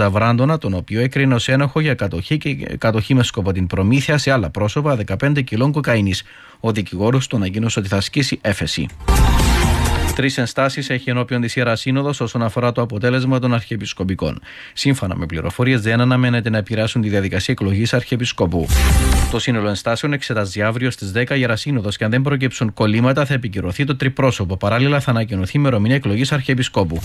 Ζαβράντονα, τον οποίο έκρινε ως ένοχο για κατοχή και κατοχή με σκοπό την προμήθεια σε άλλα πρόσωπα 15 κιλών κοκαίνης. Ο δικηγόρος του ανακοίνωσε ότι θα ασκήσει έφεση. Τρεις ενστάσεις έχει ενώπιον της Ιεράς Σύνοδος όσον αφορά το αποτέλεσμα των Αρχιεπισκοπικών. Σύμφωνα με πληροφορίες, δεν αναμένεται να επηρεάσουν τη διαδικασία εκλογής Αρχιεπισκοπού. Το σύνολο ενστάσεων εξετάζει αύριο στις 10 Ιερά Σύνοδος και αν δεν προκύψουν κολλήματα θα επικυρωθεί το τριπρόσωπο. Παράλληλα θα ανακοινωθεί η ημερομηνία εκλογής Αρχιεπισκόπου.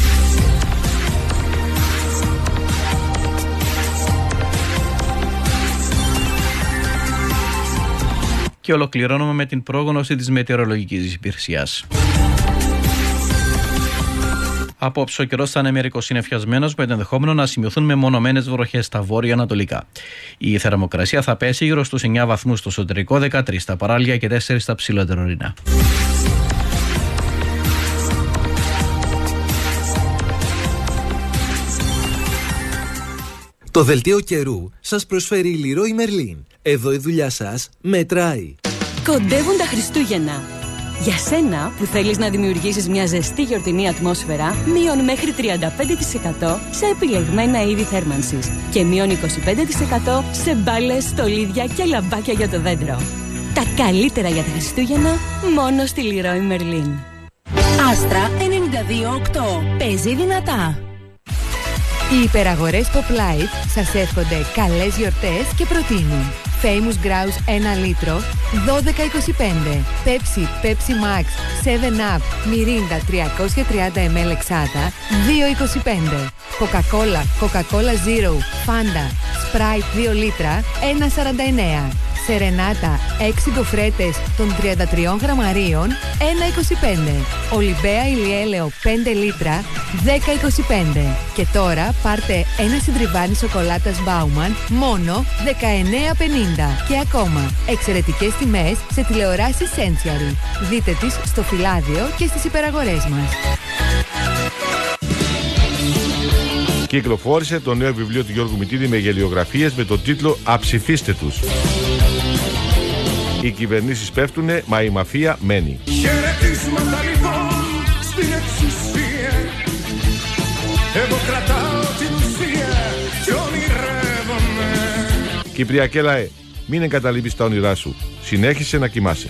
Και ολοκληρώνουμε με την πρόγνωση της μετεωρολογικής υπηρεσίας. Απόψε ο καιρός θα είναι μερικώ συνεφιασμένο με το ενδεχόμενο να σημειωθούν μεμονωμένες βροχές στα βόρεια-ανατολικά. Η θερμοκρασία θα πέσει γύρω στους 9 βαθμούς στο εσωτερικό, 13 στα παράλια και 4 στα ψηλότερα ορεινά. Το δελτίο καιρού σας προσφέρει η Λιρόι Μερλίν. Εδώ η δουλειά σας μετράει. Κοντεύουν τα Χριστούγεννα. Για σένα που θέλεις να δημιουργήσεις μια ζεστή γιορτινή ατμόσφαιρα, μείον μέχρι 35% σε επιλεγμένα είδη θέρμανσης και μείον 25% σε μπάλες, στολίδια και λαμπάκια για το δέντρο. Τα καλύτερα για τα Χριστούγεννα μόνο στη Λιρόι Μερλίν. Άστρα 92.8. Παίζει δυνατά. Οι υπεραγορές Pop Life σας εύχονται καλές γιορτές και προτείνουν Famous Grouse 1 λίτρο 12,25 Pepsi, Pepsi Max 7 Up Mirinda 330 ml εξάτα 2,25 Coca-Cola, Coca-Cola Zero Fanta Sprite 2 λίτρα 1,49 Σερενάτα 6 γκοφρέτες των 33 γραμμαρίων 1,25 Ολυμπέα ηλιέλαιο 5 λίτρα 10,25 Και τώρα πάρτε ένα συντριβάνι σοκολάτας Bauman μόνο 19,50 Και ακόμα εξαιρετικές τιμές σε τηλεοράσεις Sencor Δείτε τις στο φυλάδιο και στις υπεραγορές μας. Κυκλοφόρησε το νέο βιβλίο του Γιώργου Μητίδη με γελιογραφίες με τον τίτλο «Αψηφίστε τους». Οι κυβερνήσεις πέφτουνε, μα η μαφία μένει. Χαιρετίσματα λοιπόν στην εξουσία Εγώ κρατάω την ουσία και ονειρεύομαι Κυπριακέ λαέ, μην εγκαταλείπεις τα όνειρά σου. Συνέχισε να κοιμάσαι.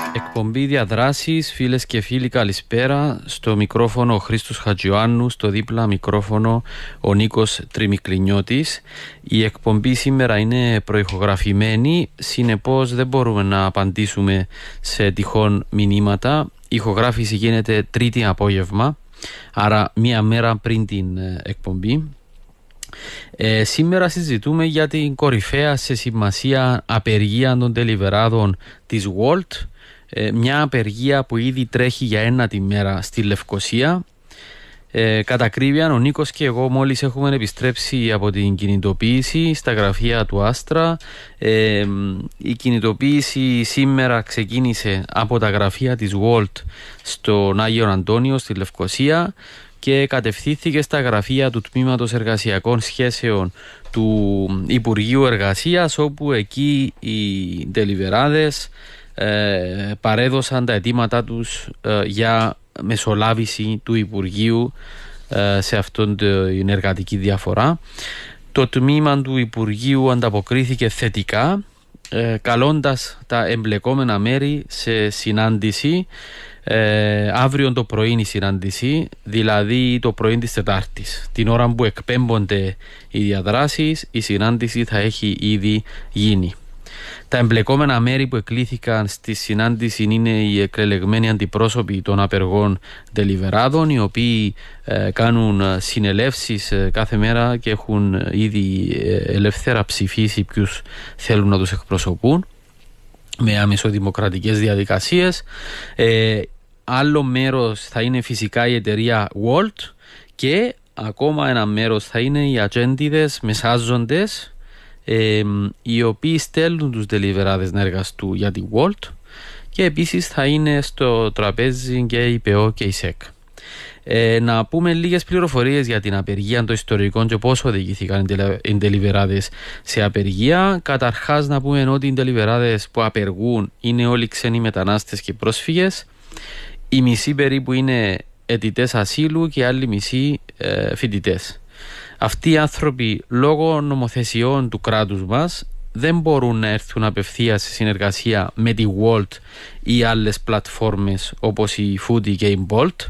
Εκπομπή διαδράσεις, φίλες και φίλοι καλησπέρα. Στο μικρόφωνο ο Χρήστος Χατζιωάννου, στο δίπλα μικρόφωνο ο Νίκος Τριμικλινιώτης. Η εκπομπή σήμερα είναι προηχογραφημένη, συνεπώς δεν μπορούμε να απαντήσουμε σε τυχόν μηνύματα. Η ηχογράφηση γίνεται τρίτη απόγευμα, άρα μία μέρα πριν την ε, εκπομπή. Ε, σήμερα συζητούμε για την κορυφαία σε σημασία απεργία των τελιβεράδων της Walt ε, μια απεργία που ήδη τρέχει για ένα τη μέρα στη Λευκοσία. Ε, κατά ακρίβεια, ο Νίκος και εγώ μόλις έχουμε επιστρέψει από την κινητοποίηση στα γραφεία του Άστρα. Ε, η κινητοποίηση σήμερα ξεκίνησε από τα γραφεία της Walt στον Άγιο Αντώνιο στη Λευκοσία και κατευθύνθηκε στα γραφεία του Τμήματος Εργασιακών Σχέσεων του Υπουργείου Εργασίας όπου εκεί οι τελιβεράδες ε, παρέδωσαν τα αιτήματά τους ε, για μεσολάβηση του Υπουργείου ε, σε αυτόν την εργατική διαφορά. Το τμήμα του Υπουργείου ανταποκρίθηκε θετικά καλώντας τα εμπλεκόμενα μέρη σε συνάντηση αύριο το πρωί η συνάντηση, δηλαδή το πρωί της Τετάρτης. Την ώρα που εκπέμπονται οι διαδράσεις, η συνάντηση θα έχει ήδη γίνει. Τα εμπλεκόμενα μέρη που εκλήθηκαν στη συνάντηση είναι οι εκλεγμένοι αντιπρόσωποι των απεργών τελιβεράδων, οι οποίοι ε, κάνουν συνελεύσεις ε, κάθε μέρα και έχουν ήδη ε, ελεύθερα ψηφίσει ποιους θέλουν να τους εκπροσωπούν με αμεσοδημοκρατικές διαδικασίες. άλλο μέρος θα είναι φυσικά η εταιρεία Walt και ακόμα ένα μέρος θα είναι οι ατζέντιδες μεσάζοντες ε, οι οποίοι στέλνουν τους deliverάδες να εργαστούν για τη Walt και επίσης θα είναι στο τραπέζι και η ΠΕΟ και η ΣΕΚ. Ε, να πούμε λίγες πληροφορίες για την απεργία των ιστορικών και πώς οδηγήθηκαν οι τελειβεράδε σε απεργία. Καταρχάς, να πούμε ότι οι τελειβεράδε που απεργούν είναι όλοι ξένοι μετανάστες και πρόσφυγες. Οι μισοί περίπου είναι αιτητές ασύλου και άλλοι μισοί ε, φοιτητές. Αυτοί οι άνθρωποι λόγω νομοθεσιών του κράτους μας δεν μπορούν να έρθουν απευθείας σε συνεργασία με τη Walt ή άλλες πλατφόρμες όπως η Foodie και η Bolt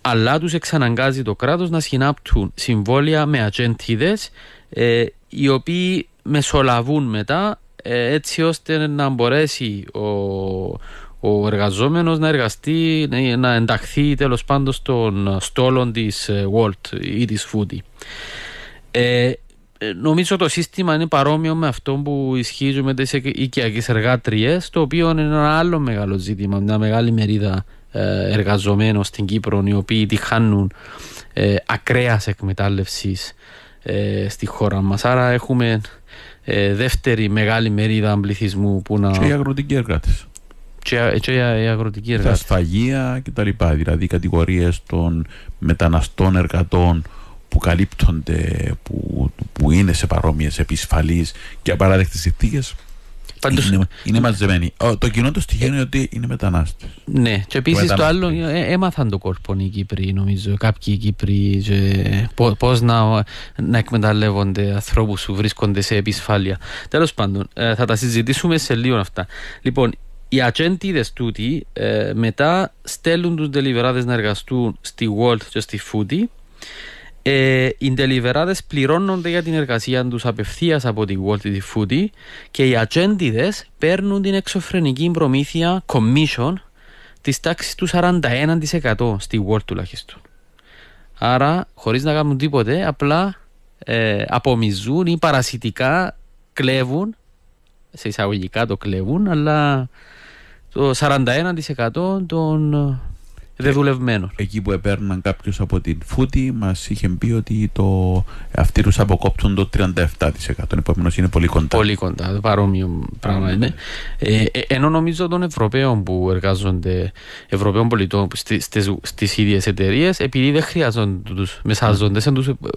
αλλά τους εξαναγκάζει το κράτος να συνάπτουν συμβόλια με ατζέντιδες ε, οι οποίοι μεσολαβούν μετά ε, έτσι ώστε να μπορέσει ο, ο εργαζόμενος να εργαστεί, να ενταχθεί τέλος πάντων στον στόλο της ε, Walt ή της Foodie. Ε, νομίζω το σύστημα είναι παρόμοιο με αυτό που ισχύει με τις οικιακές εργάτριες το οποίο είναι ένα άλλο μεγάλο ζήτημα, μια μεγάλη μερίδα ε, εργαζομένων στην Κύπρο οι οποίοι τη χάνουν ε, ακραίας εκμετάλλευσης ε, στη χώρα μας. Άρα έχουμε ε, δεύτερη μεγάλη μερίδα πληθυσμού που να... Και οι αγροτικοί εργάτες. Και, και οι αγροτικοί εργάτες. Τα σφαγεία και τα λοιπά. Δηλαδή οι κατηγορίες των μεταναστών εργατών που καλύπτονται, που, που είναι σε παρόμοιες επισφαλείς και απαράδεκτες συνθήκες Πάντως... Είναι, είναι μαζεμένοι. το κοινό του στοιχείο είναι ότι είναι μετανάστες. Ναι, και επίσης το άλλο, ε, έμαθαν το κόρπο οι Κύπροι, νομίζω. Κάποιοι Κύπροι, πώς να, να εκμεταλλεύονται ανθρώπους που βρίσκονται σε επισφάλεια. Τέλος πάντων, ε, θα τα συζητήσουμε σε λίγο αυτά. Λοιπόν, οι ατζέντιδε τούτοι ε, μετά στέλνουν τους τελειβεράδε να εργαστούν στη Walt και στη Foodie ε, οι τελειβεράδε πληρώνονται για την εργασία τους απευθείας από τη Walt τη Foodie και οι ατζέντιδε παίρνουν την εξωφρενική προμήθεια commission της τάξης του 41% στη Walt τουλάχιστον. Άρα, χωρίς να κάνουν τίποτε, απλά ε, απομιζούν ή παρασιτικά κλέβουν, σε εισαγωγικά το κλέβουν, αλλά το 41% των δεδουλευμένο. Εκεί που έπαιρναν κάποιος από την Φούτη, μας είχε πει ότι το, αυτοί τους αποκόπτουν το 37%. Επομένω είναι πολύ κοντά. Πολύ κοντά, παρόμοιο πράγμα είναι. Ε, ε, ενώ νομίζω των Ευρωπαίων που εργάζονται, Ευρωπαίων πολιτών στις ίδιες εταιρείες, επειδή δεν χρειάζονται τους μεσάζοντες,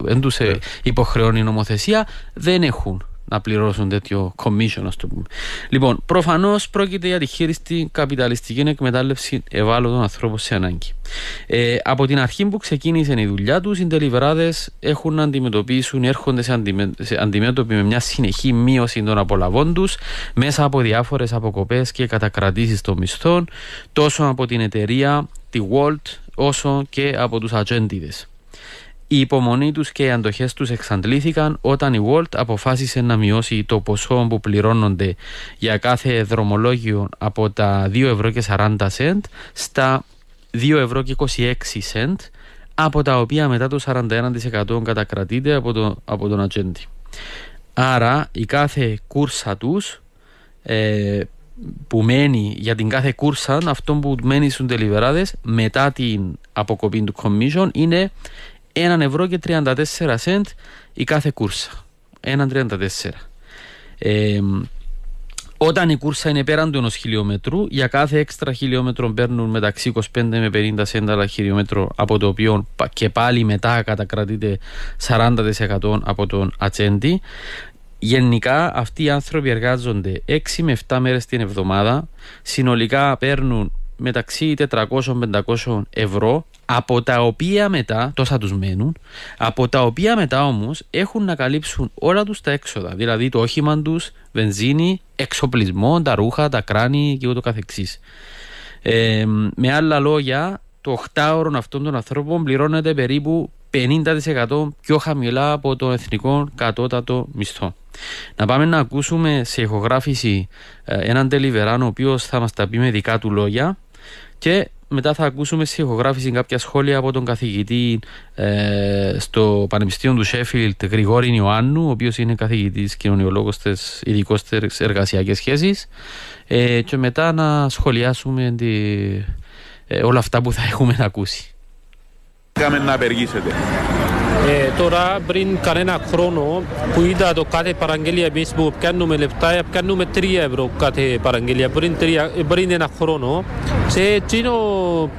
δεν τους ε, υποχρεώνει η νομοθεσία, δεν έχουν να πληρώσουν τέτοιο commission, ας το πούμε. Λοιπόν, προφανώς πρόκειται για τη χείριστη καπιταλιστική εκμετάλλευση ευάλωτων ανθρώπων σε ανάγκη. Ε, από την αρχή που ξεκίνησε η δουλειά τους, οι τελειβεράδε έχουν να αντιμετωπίσουν, έρχονται σε, αντιμέ, σε αντιμέτωποι με μια συνεχή μείωση των απολαβών τους μέσα από διάφορες αποκοπές και κατακρατήσεις των μισθών, τόσο από την εταιρεία, τη Walt, όσο και από τους ατζέντιδες. Η υπομονή τους και οι αντοχές τους εξαντλήθηκαν όταν η Walt αποφάσισε να μειώσει το ποσό που πληρώνονται για κάθε δρομολόγιο από τα 2 ευρώ και 40 cent στα 2 ευρώ και 26 cent από τα οποία μετά το 41% κατακρατείται από, το, από τον ατζέντη. Άρα η κάθε κούρσα τους ε, που μένει για την κάθε κούρσα αυτό που μένει στους τελειβεράδες μετά την αποκοπή του commission είναι 1 ευρώ και 34 cent η κάθε κούρσα. 1,34. Ε, όταν η κούρσα είναι πέραν του ενός χιλιόμετρου, για κάθε έξτρα χιλιόμετρο παίρνουν μεταξύ 25 με 50 σέντα αλλά χιλιόμετρο, από το οποίο και πάλι μετά κατακρατείται 40% από τον ατσέντη. Γενικά αυτοί οι άνθρωποι εργάζονται 6 με 7 μέρες την εβδομάδα, συνολικά παίρνουν μεταξύ 400-500 ευρώ από τα οποία μετά, τόσα τους μένουν, από τα οποία μετά όμως έχουν να καλύψουν όλα τους τα έξοδα, δηλαδή το όχημα τους, βενζίνη, εξοπλισμό, τα ρούχα, τα κράνη και ούτω καθεξής. Ε, με άλλα λόγια, το 8ωρο αυτών των ανθρώπων πληρώνεται περίπου 50% πιο χαμηλά από το εθνικό κατώτατο μισθό. Να πάμε να ακούσουμε σε ηχογράφηση ε, έναν τελιβεράν ο οποίος θα μας τα πει με δικά του λόγια και μετά θα ακούσουμε στη ηχογράφηση κάποια σχόλια από τον καθηγητή ε, στο Πανεπιστήμιο του Σέφιλτ, Γρηγόρη Ιωάννου, ο οποίος είναι καθηγητής κοινωνιολόγος στι ειδικότερε εργασιακές σχέσει. Ε, και μετά να σχολιάσουμε τη, ε, όλα αυτά που θα έχουμε ακούσει. Κάμε να απεργήσετε. Τώρα πριν κανένα χρόνο που είδα το κάθε παραγγελία εμείς που πιάνουμε λεφτά, πιάνουμε 3 ευρώ κάθε παραγγελία πριν, τρία, πριν ένα χρόνο. Σε εκείνο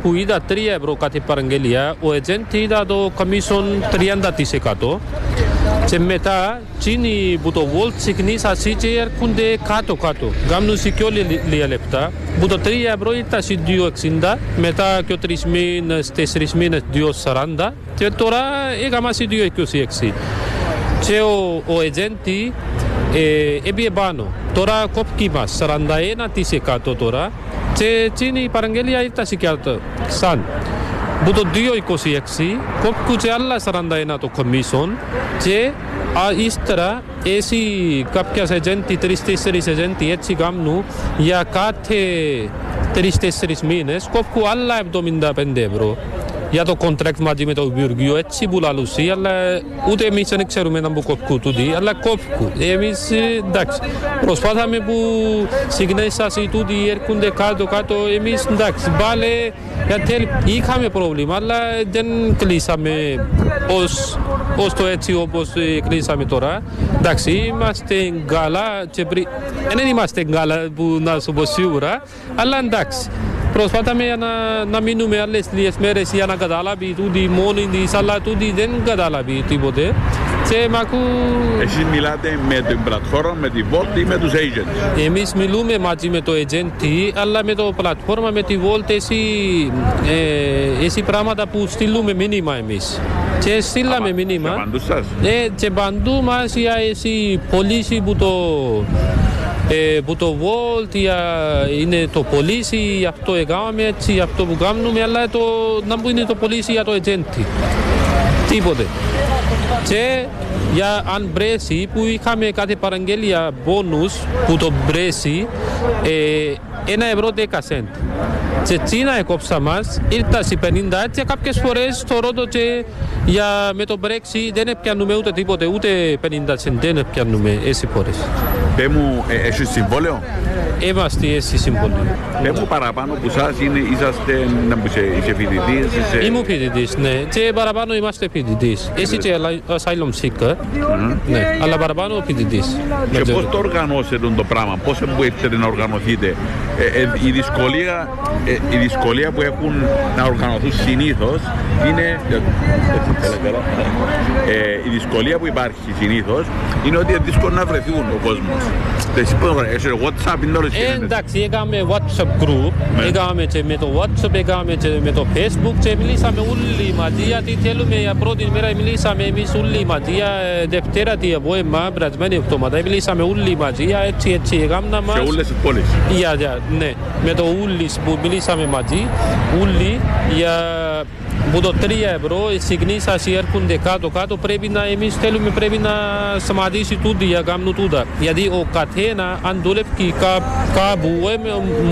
που είδα 3 ευρώ κάθε παραγγελία, ο agent είδα το commission 30%. Και μετά, εκείνοι που το Volt ξεκινήσαν και έρχονται κάτω-κάτω. Κάνουν και όλοι λίγα λεπτά. Που το 3 ευρώ ήταν σε 2,60, μετά και 3 μήνες, 4 μήνες 2,40 και τώρα έκανα σε 2,26. Και ο, ο agent ε, έπιε πάνω. Τώρα κόπηκε μας 41% τώρα και εκείνη η παραγγελία ήταν σε κάτω. Σαν. Που το 2,26 κόπηκε και άλλα 41 το commission και Α, ύστερα, εσύ κάποια agenti, τρεις-τέσσερις agenti έτσι κάνουν για κάθε τρεις-τέσσερις μήνες κόφκου άλλα 75 ευρώ για το contract μαζί με το Υπουργείο, έτσι που λαλούσι, αλλά ούτε εμείς δεν ξέρουμε να που κόφκου τούτοι, αλλά κόφκου. Εμείς, ε, εντάξει, προσπάθαμε που συγκνέσασοι τούτοι έρχονται κάτω-κάτω, εμείς, εντάξει, πάλι, γιατί είχαμε πρόβλημα, αλλά δεν κλείσαμε ως, ως το έτσι όπως ε, κλείσαμε τώρα. Εντάξει, είμαστε καλά και πρι... δεν είμαστε καλά που να σου πω σίγουρα, αλλά εντάξει. Προσπάθαμε να, να μείνουμε άλλες λίγες μέρες για να καταλάβει τούτη μόνη της, αλλά τούτη δεν καταλάβει τίποτε. Και μ' ακού... Εσείς μιλάτε με την πλατφόρμα, με τη Volt ή με τους agents; Εμείς μιλούμε μαζί με το agent, αλλά με το πλατφόρμα, με τη Volt, εσύ, ε, εσύ πράγματα που στείλουμε μήνυμα εμείς. Και στείλαμε μήνυμα. Και παντού σας; Ε, και παντού μας για εσύ πωλήσει που το ε, που το Volt για, είναι το πωλήσει, αυτό έκαναμε έτσι, αυτό που κάνουμε, αλλά το, να που είναι το πωλήσει για το agent. Τίποτε. Και για αν μπρέσει που είχαμε κάθε παραγγελία μπόνους που το μπρέσει ε, ένα ευρώ 10 σέντ. Και τσίνα έκοψα μας, ήρθα σε 50 και κάποιες φορές το ρώτο και για, με το Brexit δεν πιάνουμε ούτε τίποτε, ούτε 50 σέντ δεν πιάνουμε έτσι φορές. Πέ μου, ε, έχεις συμβόλαιο. Είμαστε έτσι συμβόλαιο. Πέ μου παραπάνω που σας είναι, είσαστε, να μου είσαι, είσαι φοιτητής, είσαι... Είμαι φοιτητής, ναι. Και παραπάνω είμαστε φοιτητής. Εσύ και asylum seeker, ναι. Αλλά παραπάνω φοιτητής. Και πώς το οργανώσετε το πράγμα, πώς μπορείτε να οργανωθείτε; Ε, ε, η, δυσκολία, ε, η δυσκολία που έχουν να οργανωθούν συνήθως είναι... Ε, η δυσκολία που υπάρχει συνήθως είναι ότι είναι δύσκολο να βρεθούν ο κόσμος. Εσύ πώς το έχεις WhatsApp είναι όλες ε, εντάξει, έκαμε WhatsApp group, έκαμε και με το WhatsApp, έκαμε και με το Facebook και μιλήσαμε όλοι μαζί γιατί θέλουμε για πρώτη μέρα μιλήσαμε εμείς όλοι μαζί ε, Δευτέρα τη απόγευμα, περασμένη εβδομάδα μιλήσαμε όλοι μαζί έτσι έτσι έκανα μας. Σε όλες τις πόλεις. Για, για, ναι, με το ούλις που μιλήσαμε μαζί, όλοι για που το 3 ευρώ συγκνήσασοι έρχονται κάτω-κάτω πρέπει να εμείς θέλουμε πρέπει να σταματήσει τούτη για κάνουν τούτα. Γιατί ο καθένα αν δουλεύει κά, κάπου, ε,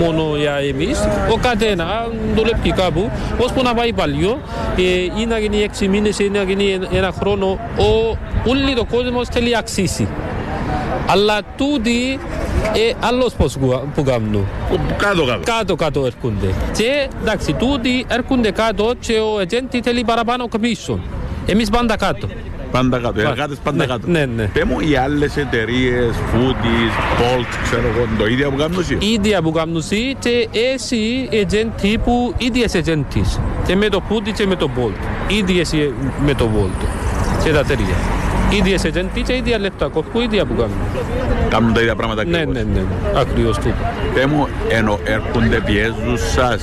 μόνο για εμείς, ο καθένα αν δουλεύει κάπου, ώσπου να πάει παλιό, ε, ή να γίνει 6 μήνες ή να γίνει ένα χρόνο, ο, όλοι το κόσμος θέλει αξίσει. Αλλά τούτοι ε, άλλος πώς που κάνουν. Κάτω κάτω. Κάτω κάτω έρχονται. Και εντάξει, τούτοι έρχονται κάτω και ο agent θέλει παραπάνω commission. Εμείς πάντα κάτω. Πάντα κάτω, οι εργάτες πάντα ναι, κάτω. Ναι, ναι. Πέ μου οι άλλες εταιρείες, Foodies, Bolt, ξέρω εγώ, το ίδιο που κάνουν εσύ; Ίδια που κάνουν εσύ και εσύ agent που ίδιες agents. Και με το Foodie και με το Bolt. Ίδιες με το Bolt. Και τα τρία. Ίδιες agent και ίδια λεπτά κόφκου, ίδια που κάνουν. Κάνουν τα ίδια πράγματα Ναι, ακριβώς. ναι, ναι. Ακριβώς τούτο. Πέ μου, ενώ έρχονται πιέζουν σας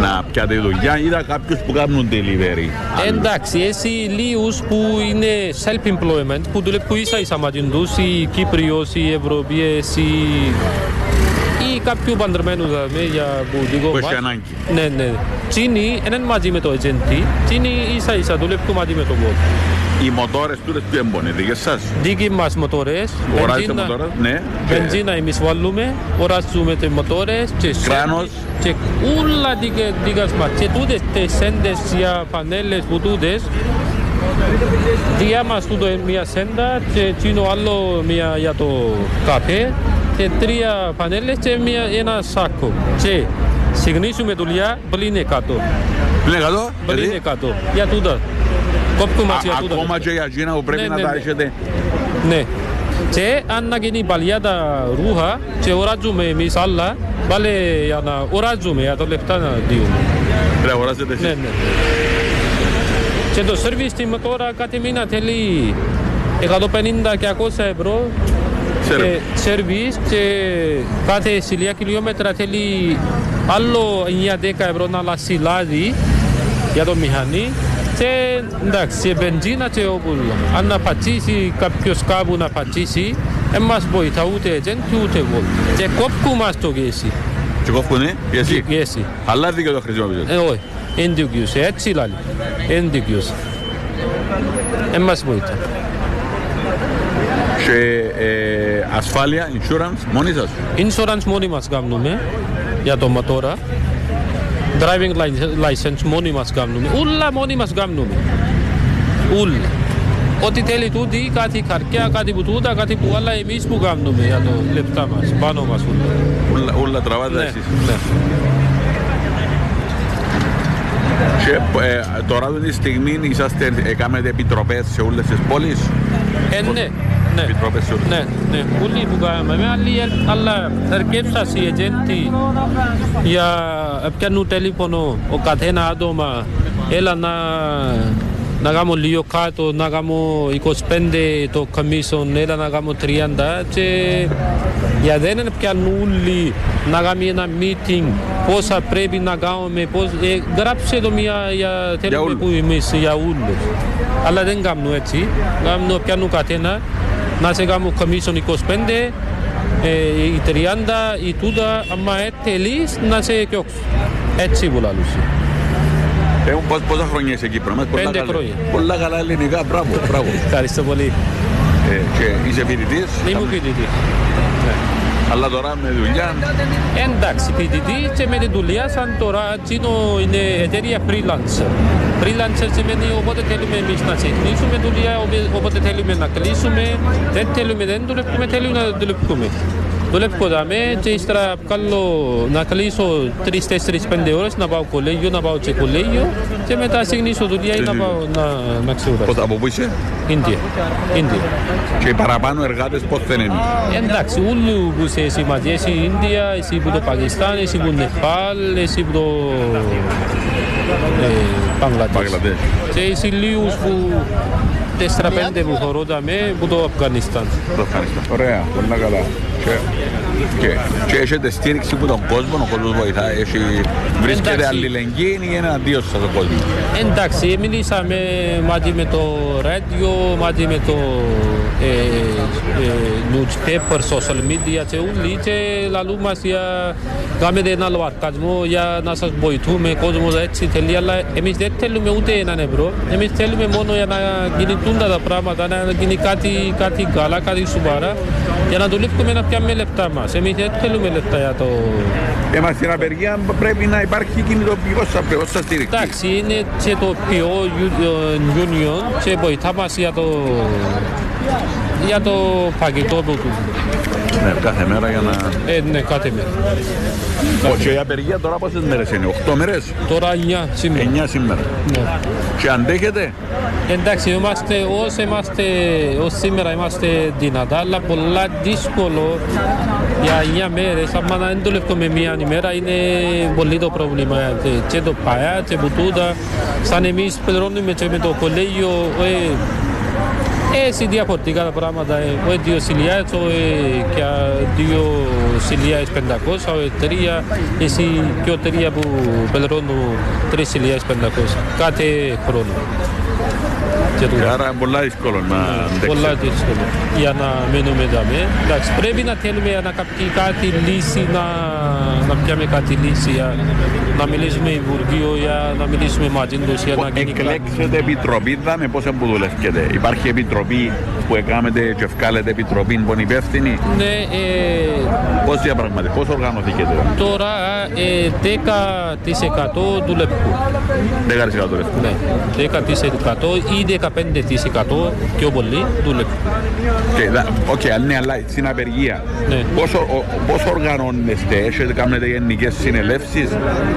να πιάτε δουλειά, είδα κάποιους που κάνουν delivery. Εντάξει, εσύ λίγους που είναι self-employment, που δουλεύουν ίσα ίσα μαζί τους, οι Κύπριος, οι Ευρωπαίες, οι... ή κάποιου παντρεμένου δηλαδή, για που δικό Που έχει μας. ανάγκη. Ναι, ναι. Τσίνοι είναι μαζί με το agent, τσίνοι ίσα ίσα δουλεύουν μαζί με το bot. Οι μοτόρες τούτες που έμπονε, δικές σας; Δίκοι μας μοτόρες, Οράζετε μοτόρες, ναι. Βενζίνα εμείς βάλουμε, οράζουμε τις μοτόρες και Κράνος. και όλα δίκα- δίκας μας. Και τούτες τις σέντες για πανέλες που τούτες, διά μας τούτο είναι μια σέντα και εκείνο άλλο μια για το καφέ και τρία πανέλες και μια, ένα σάκο. Και συγκνήσουμε δουλειά πλήν 100. Πλην 100, Πλην γιατί; 100. Για τούτα. Κόπκουμε Α, για τούτα. ακόμα και για εκείνα που πρέπει Ναι, να ναι, τα ναι. έχετε. Ναι. Και αν να γίνει παλιά τα ρούχα και οράζουμε εμείς άλλα, πάλι για να οράζουμε για το λεφτά να διούμε. Πρέπει να αγοράσετε εσείς. Ναι, ναι. Και το service team τώρα κάθε μήνα θέλει 150 και 200 ευρώ Service. και service και κάθε χιλιά χιλιόμετρα θέλει άλλο 9-10 ευρώ να αλλάξει λάδι για το μηχανή και εντάξει, και μπενζίνα και όπου αν να πατήσει κάποιος κάπου να πατήσει δεν μας βοηθά ούτε agent ούτε εγώ και κόπκου μας το γέσι Και κόφκουνε, και εσύ. γέσι Αλλά δίκαιο το χρησιμοποιείτε. ε, όχι, δεν δικαιούσε, έτσι λάλη. Δεν δικαιούσε. Δεν μας βοηθά. Και ε, ασφάλεια, insurance, μόνοι σας; Insurance μόνοι μας κάνουμε για το μοτόρα. Driving li- license μόνοι μας κάνουμε. Ούλα μόνοι μας κάνουμε. Ούλα. Ό,τι θέλει τούτη, κάτι καρκιά, κάτι που τούτα, κάτι που άλλα εμείς που κάνουμε για το λεπτά μας, πάνω μας ούλα. Ούλα, ούλα τραβάτε Ναι, εσείς. ναι. Και ε, τώρα τη στιγμή είσαστε, ε, κάνετε επιτροπές σε όλες τις πόλεις; Ε, ναι, ναι. Επιτροπές σε όλες. Ναι, ναι, όλοι που κάναμε. Με άλλοι, αλλά ερκέψας οι agenti για πιάνουν τηλέφωνο ο καθένα άτομα έλα να, να κάνω λίγο κάτω, να κάνω 25 το commission, έλα να κάνω 30 και για δεν πιάνουν όλοι να κάνουμε ένα meeting πόσα πρέπει να κάνουμε, πώς, ε, γράψε το μια για θέλουμε όλους. που εμείς για όλους. Αλλά δεν κάνουν έτσι, κάνουν, πιάνουν καθένα να σε κάνω commission 25, ε, η 30, η τούτα, άμα θέλεις να σε διώξω. Έτσι που λαλούσε. Ε, πώς- πόσα χρόνια είσαι Κύπρο, μας, πολλά Πέντε καλά- χρόνια. Πολλά καλά ελληνικά, μπράβο, μπράβο. Ευχαριστώ πολύ. Ε, και είσαι φοιτητής, Είμαι φοιτητής. Αλλά τώρα με δουλειά. Εντάξει, φοιτητή και με τη δουλειά σαν τώρα τσίνο είναι εταιρεία freelancer. Freelancer σημαίνει όποτε θέλουμε εμείς να ξεκινήσουμε δουλειά, όποτε- όποτε θέλουμε να κλείσουμε, δεν θέλουμε, δεν δουλεύουμε, θέλουμε να δουλεύουμε. Δουλεύω δάμε και ύστερα βγάλω να κλείσω 3-4-5 ώρες να πάω κολέγιο, να πάω και κολέγιο και μετά ξεκινήσω δουλειά ή να πάω να, να ξεκουράσω. Πώς, από πού είσαι Ίνδια. Ίνδια. και οι παραπάνω εργάτες πώς δεν είναι. Εντάξει, όλοι που είσαι εσύ μαζί, εσύ Ίνδια, εσύ που το Πακιστάν, εσύ που Νεπάλ, εσύ που το ε, Μπαγκλαντές. Μπαγκλαντές. Και εσύ λίγους που 4-5 που χωρώταμε που το Αφγανιστάν. Το ευχαριστώ. Ωραία, πολλά καλά. Και, και, και έχετε στήριξη από τον κόσμο, ο κόσμος βοηθάει, έχει, βρίσκεται Εντάξει. αλληλεγγύη ή είναι αντίον σας ο κόσμος. Εντάξει, μιλήσαμε μαζί με το ράδιο, μαζί με το ε, ε, newspaper, social media και όλοι και λαλού μας για κάνετε ένα λογαριασμό για να σας βοηθούμε, κόσμος έτσι θέλει, αλλά εμείς δεν θέλουμε ούτε έναν ευρώ, εμείς θέλουμε μόνο για να γίνει τούντα τα πράγματα, να γίνει κάτι, κάτι καλά, κάτι σοβαρά, για να δουλεύουμε να πιάμε λεφτά μας. Εμείς δεν θέλουμε λεφτά για το... Ε, μα στην απεργία πρέπει να υπάρχει κινητοποιητικός σας πρέπει, σας στήριξη. Εντάξει, είναι και το PO Union και βοηθά μας για το, για το φαγητό του. Ναι, κάθε μέρα για να... Ε, ναι, κάθε μέρα. Ο, και η απεργία τώρα πόσες μέρες είναι, 8 μέρες, Τώρα 9 σήμερα. 9 σήμερα. Ναι. Και αντέχετε, Εντάξει, είμαστε, όσο είμαστε, ως σήμερα είμαστε δυνατά, αλλά πολλά δύσκολο για 9 μέρες. Αν δεν δουλεύουμε μία ημέρα είναι πολύ το πρόβλημα. Και, και το ΠΑΕΑ και που τούτα, σαν εμείς πληρώνουμε και με το κολέγιο, ε, έτσι διαφορετικά τα πράγματα. Ε, ο δύο χιλιάδες, ο ε, και δύο χιλιάδες πεντακόσια, ο ε, τρία, εσύ και ο τρία που πληρώνουν τρεις χιλιάδες πεντακόσια κάθε χρόνο. Και και τούτα. άρα πολλά δύσκολο να Πολλά αντέξετε. δύσκολο για να μείνουμε εδώ. Εντάξει, πρέπει να θέλουμε να κάποιοι κάτι λύση, να, να πιάμε κάτι λύση, για να μιλήσουμε Υπουργείο, για να μιλήσουμε μαζί τους, για να γίνει κάτι. Εκλέξετε επιτροπή, δάμε πώς που δουλεύετε. Υπάρχει επιτροπή που έκαμετε και ευκάλετε επιτροπή που είναι υπεύθυνη; Ναι, ε, Πώς διαπραγματεύετε, πώς οργανωθήκετε. τώρα; ε, 10% δουλεύουν. 10% λεφτά. Ναι, 10% ή 95% πιο πολύ δουλεύουν. Και, δα- Οκ, αν ναι, αλλά στην απεργία. Ναι. Πόσο, ο- πώς οργανώνεστε, έχετε κάνετε γενικές συνελεύσεις,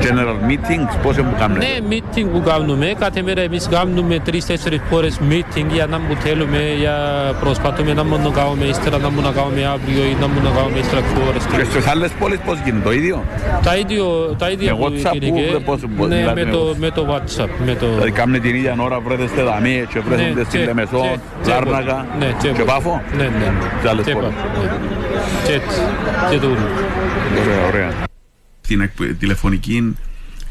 general meetings, πώς μου κάνετε; Ναι, meeting που κάνουμε, κάθε μέρα εμείς κάνουμε τρεις-τέσσερις φορές meeting για να μου θέλουμε, για προσπαθούμε να μου να κάνουμε ύστερα, να μου να κάνουμε αύριο ή να μου να κάνουμε ύστερα δύο ώρες. Και στις άλλες πόλεις πώς γίνεται, το ίδιο; Τα ίδιο, τα ίδια Με που WhatsApp γίνεται, που- πώς- πώς ναι, μιλάτε με με το, WhatsApp. με το WhatsApp. Με το... Δηλαδή κάνουν την ίδια ώρα βρέθεστε δαμέ και βρέθετε Ναι, στην και- Λεμεσό, και- και Λάρνακα εγώ. Ναι, και και εγώ. Πάφο. Ναι, ναι. Σε άλλες Και πόλεις. Πάφο, ναι. Και έτσι, και τούτο. Ωραία, ωραία. Στην εκπ- τηλεφωνική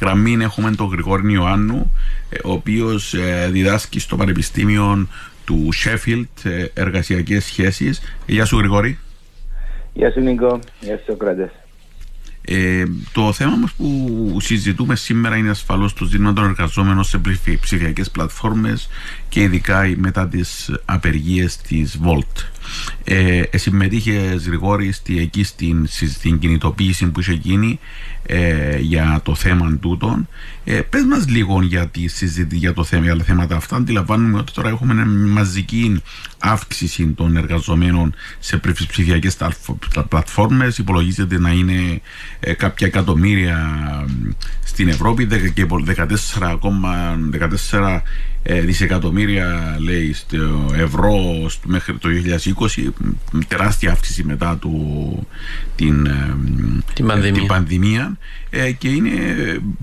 γραμμή έχουμε τον Γρηγόρη Ιωάννου, ε, ο οποίος ε, διδάσκει στο Πανεπιστήμιο του Sheffield ε, εργασιακές σχέσεις. Γεια σου Γρηγόρη. Γεια σου Νίκο, γεια σου Σοκράτες. Ε, το θέμα μας που συζητούμε σήμερα είναι ασφαλώς το ζήτημα των εργαζόμενων σε ψηφι- ψηφιακές πλατφόρμες και ειδικά μετά τις απεργίες της Volt. Ε, εσύ συμμετείχες Γρηγόρη στη, εκεί στην, στην κινητοποίηση που είχε γίνει ε, για το θέμα τούτων. Ε, πες μας λίγο για τη συζήτηση για το θέμα, για τα θέματα αυτά. Αντιλαμβάνουμε ότι τώρα έχουμε μια μαζική αύξηση των εργαζομένων σε ψηφ- ψηφιακές ταλφ- τα- πλατφόρμες. Υπολογίζεται να είναι ε, κάποια εκατομμύρια μ, στην Ευρώπη δεκα- και πο- 14,14 ε, δισεκατομμύρια λέει στο ευρώ στο- μέχρι το 2020 μ, τεράστια αύξηση μετά το, την, ε, μ, Την πανδημία. την πανδημία ε, και είναι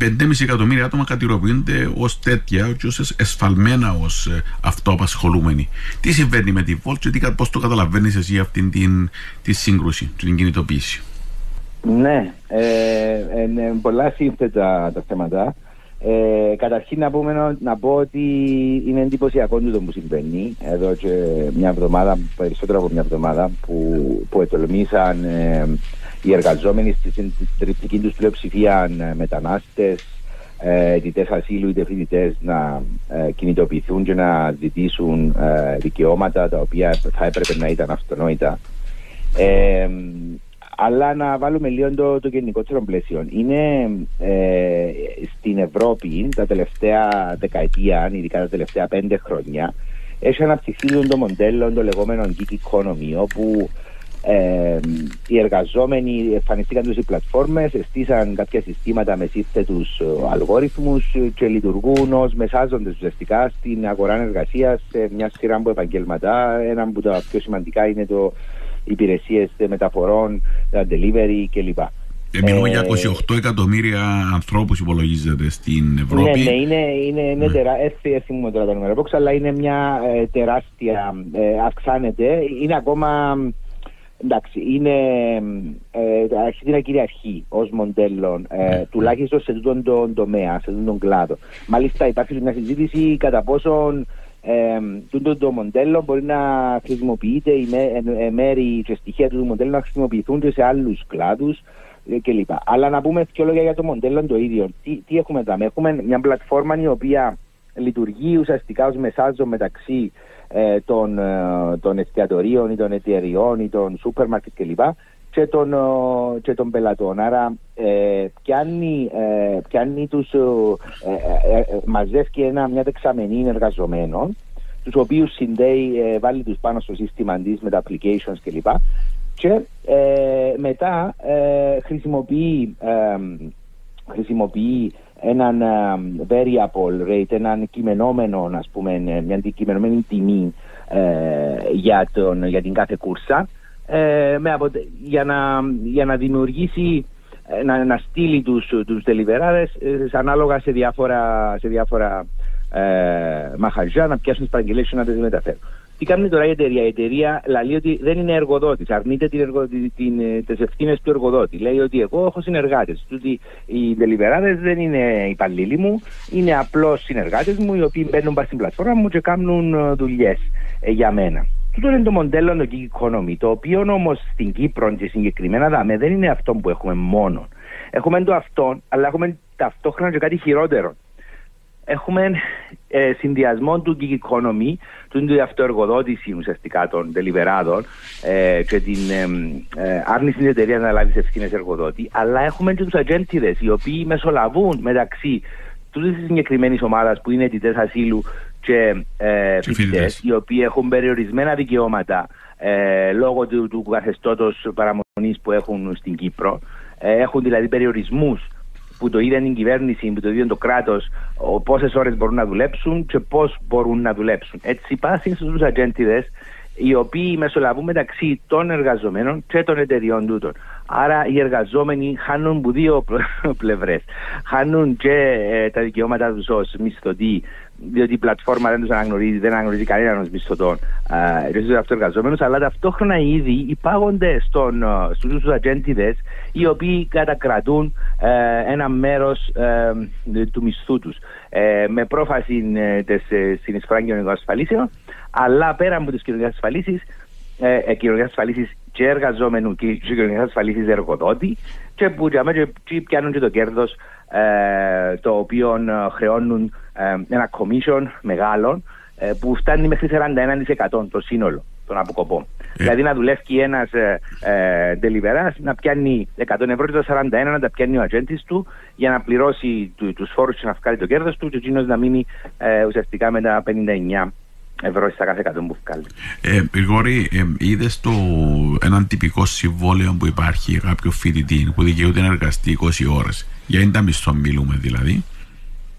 5,5 εκατομμύρια άτομα κατηγορούνται ως τέτοια και ως εσφαλμένα ως ε, αυτοαπασχολούμενοι. Τι συμβαίνει με τη Volt και τι, κα- πώς το καταλαβαίνεις εσύ αυτήν την, τη σύγκρουση, την κινητοποίηση; Ναι, ε, είναι πολλά σύνθετα τα θέματα. Ε, καταρχήν να, πούμε, να πω ότι είναι εντυπωσιακό το που συμβαίνει εδώ και μια εβδομάδα, περισσότερο από μια εβδομάδα που, που ετολμήσαν ε, οι εργαζόμενοι στη συντριπτική τους πλειοψηφία ε, μετανάστες, ε, αιτητές ασύλου είτε φοιτητές να ε, κινητοποιηθούν και να ζητήσουν ε, δικαιώματα τα οποία θα έπρεπε να ήταν αυτονόητα. Ε, αλλά να βάλουμε λίγο το, το γενικότερο πλαίσιο. Είναι ε, στην Ευρώπη τα τελευταία δεκαετία, ειδικά τα τελευταία πέντε χρόνια, έχει αναπτυχθεί το μοντέλο το λεγόμενο gig economy, όπου ε, οι εργαζόμενοι εμφανιστήκαν τους οι πλατφόρμες, εστίσαν κάποια συστήματα μες σύνθετους ε, αλγόριθμους και λειτουργούν ως μεσάζοντες ουσιαστικά στην αγορά εργασίας σε μια σειρά από επαγγέλματα. Ένα από τα πιο σημαντικά είναι το υπηρεσίες μεταφορών, τα delivery κλπ. Ε, μιλούμε για 28 εκατομμύρια ανθρώπους υπολογίζεται στην Ευρώπη. Ναι, ναι, είναι, είναι, είναι τερά... έτσι, έτσι μου τώρα τα νούμερα box, αλλά είναι μια ε, τεράστια, ε, αυξάνεται, είναι ακόμα, εντάξει, είναι, ε, αρχίζει να κυριαρχεί ως μοντέλο, ε, τουλάχιστον σε αυτόν τον τομέα, σε αυτόν τον κλάδο. Μάλιστα υπάρχει μια συζήτηση κατά πόσον ε, τούτο το μοντέλο μπορεί να χρησιμοποιείται, οι μέ- ε, μέρη και στοιχεία του μοντέλου να χρησιμοποιηθούν και σε άλλους κλάδους ε, κλπ. Αλλά να πούμε δύο λόγια για το μοντέλο το ίδιο. Τι, τι έχουμε εδώ, έχουμε μια πλατφόρμα η οποία λειτουργεί ουσιαστικά ως μεσάζο μεταξύ ε, των, ε, των εστιατορίων ή των εταιριών ή των σούπερ μάρκετ κλπ. Και των, ε, και των πελατών. Άρα ε, πιάνει, ε, πιάνει τους, ε, ε, ε, ε, μαζεύει ένα, μια δεξαμενή εργαζομένων τους οποίους συνδέει, ε, βάλει τους πάνω στο σύστημα της με τα applications κλπ. Και ε, μετά ε, χρησιμοποιεί, ε, χρησιμοποιεί έναν ε, variable rate, έναν κειμενόμενο, ας πούμε, ε, μια αντικειμενωμένη τιμή ε, για, τον, για την κάθε κούρσα ε, με αποτε- για, να, για να δημιουργήσει ε, να, να στείλει τους, τους deliverades ε, ανάλογα σε διάφορα, σε διάφορα ε, μαχαζιά να πιάσουν τις παραγγελίες και να τις μεταφέρουν. Τι κάνει τώρα η εταιρεία; Η εταιρεία λέει ότι δεν είναι εργοδότης. Αρνείται την εργο... την... τις ευθύνες του εργοδότη. Λέει ότι εγώ έχω συνεργάτες. Ότι οι deliverades δεν είναι υπαλλήλοι μου, είναι απλώς συνεργάτες μου οι οποίοι μπαίνουν πα στην πλατφόρμα μου και κάνουν δουλειές για μένα. Τούτο είναι το μοντέλο το gig economy, το οποίο όμως στην Κύπρο και συγκεκριμένα δάμε δεν είναι αυτό που έχουμε μόνο. Έχουμε το αυτό, αλλά έχουμε ταυτόχρονα και κάτι χειρότερο έχουμε ε, συνδυασμό του gig economy, του είναι η αυτοεργοδότηση ουσιαστικά των τελιβεράδων ε, και την ε, ε, άρνηση της εταιρείας να λάβει ευθύνες εργοδότη, αλλά έχουμε και τους ατζέντιδες οι οποίοι μεσολαβούν μεταξύ τούτης της συγκεκριμένης ομάδας που είναι αιτητές ασύλου και ε, Και φοιτητές, φοιτητές. οι οποίοι έχουν περιορισμένα δικαιώματα ε, λόγω του, του καθεστώτος παραμονής που έχουν στην Κύπρο. Ε, έχουν δηλαδή περιορισμούς που το είδε η κυβέρνηση, που το είδε το κράτος, πόσες ώρες μπορούν να δουλέψουν και πώς μπορούν να δουλέψουν. Έτσι, υπάρχουν στου ατζέντιδες οι οποίοι μεσολαβούν μεταξύ των εργαζομένων και των εταιριών τούτων. Άρα οι εργαζόμενοι χάνουν από δύο πλευρές. Χάνουν και ε, τα δικαιώματα τους ως μισθωτοί, διότι η πλατφόρμα δεν τους αναγνωρίζει, δεν αναγνωρίζει κανέναν ως μισθωτών ε, στους αυτοεργαζόμενου, αλλά ταυτόχρονα οι ίδιοι υπάγονται στον, στους τους ατζέντιδες, οι οποίοι κατακρατούν ε, ένα μέρος του μισθού τους. Ε, με πρόφαση ε, της ε, συνεισφορά κοινωνικών ασφαλίσεων, αλλά πέρα από τις κοινωνικές ασφαλίσεις, ε, ε, κοινωνικές ασφαλίσεις και εργαζόμενου και και κοινωνικές ασφαλίσεις εργοδότη και που για μένα και πιάνουν και το κέρδος ε, το οποίο ε, χρεώνουν ε, ένα commission μεγάλο ε, που φτάνει μέχρι 41% το σύνολο των αποκοπών. Δηλαδή να δουλεύει ένας ε, ε, deliverás να πιάνει 100 ευρώ και το 41 να τα πιάνει ο ατζέντης του για να πληρώσει του, τους φόρους και να βγάλει το κέρδος του και εκείνος να μείνει ε, ουσιαστικά με τα 59 ευρώ στα κάθε 100 που βγάλει. Ε, Γρηγόρη, ε, είδες το έναν τυπικό συμβόλαιο που υπάρχει για κάποιο φοιτητή που δικαιούται να εργαστεί 20 ώρες; Για είναι τα μισθό μιλούμε δηλαδή.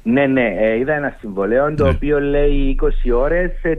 Ναι, ναι, ε, είδα ένα συμβολέο το οποίο λέει 20 ώρες ε,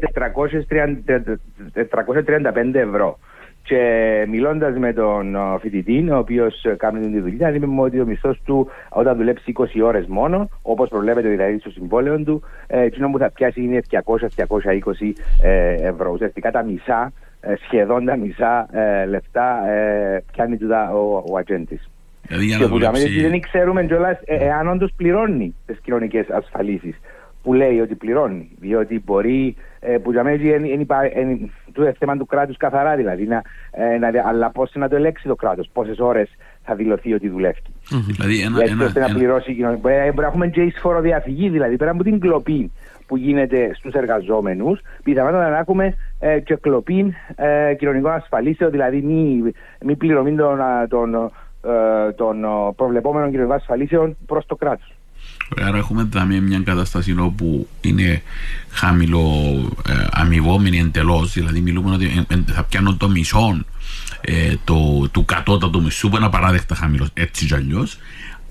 435 ευρώ. Και μιλώντας με τον ο, φοιτητή, ο οποίος κάνει τη δουλειά, είπε μου ότι ο μισθός του όταν δουλέψει 20 ώρες μόνο, όπως προβλέπεται δηλαδή στο συμβόλαιο του, ε, εκείνο που θα πιάσει είναι 200-220 ε, ευρώ. Ουσιαστικά τα μισά, ε, σχεδόν τα μισά ε, λεφτά ε, πιάνει τούτα ο, ο ατζέντη. Δηλαδή για Και να που για μένα δουλέψει. δεν ξέρουμε κιόλας ε, εάν όντως πληρώνει τις κοινωνικές ασφαλίσεις που λέει ότι πληρώνει. Διότι μπορεί, ε, που για μένα είναι, είναι, υπά- είναι, το θέμα του κράτους καθαρά δηλαδή. Να, ε, να, αλλά πώς να το ελέγξει το κράτος, πόσες ώρες θα δηλωθεί ότι δουλεύει. Δηλαδή ένα, Έτσι ένα, ώστε να ένα, πληρώσει η κοινωνική. Μπορεί, μπορεί να έχουμε και εισφοροδιαφυγή, δηλαδή πέρα από την κλοπή που γίνεται στους εργαζόμενους, πιθανότατα να έχουμε ε, και κλοπή ε, κοινωνικών ασφαλίσεων, δηλαδή μη, μη πληρωμή των, α, των, ε, των ε, προβλεπόμενων κοινωνικών ασφαλίσεων προς το κράτος. Άρα έχουμε δηλαδή μια κατάσταση όπου είναι χαμηλό ε, αμοιβόμενη εντελώς, δηλαδή μιλούμε ότι ε, ε, θα πιάνουν το μισό ε, το, του κατώτατου μισθού που είναι απαράδεκτα χαμηλός έτσι κι αλλιώς.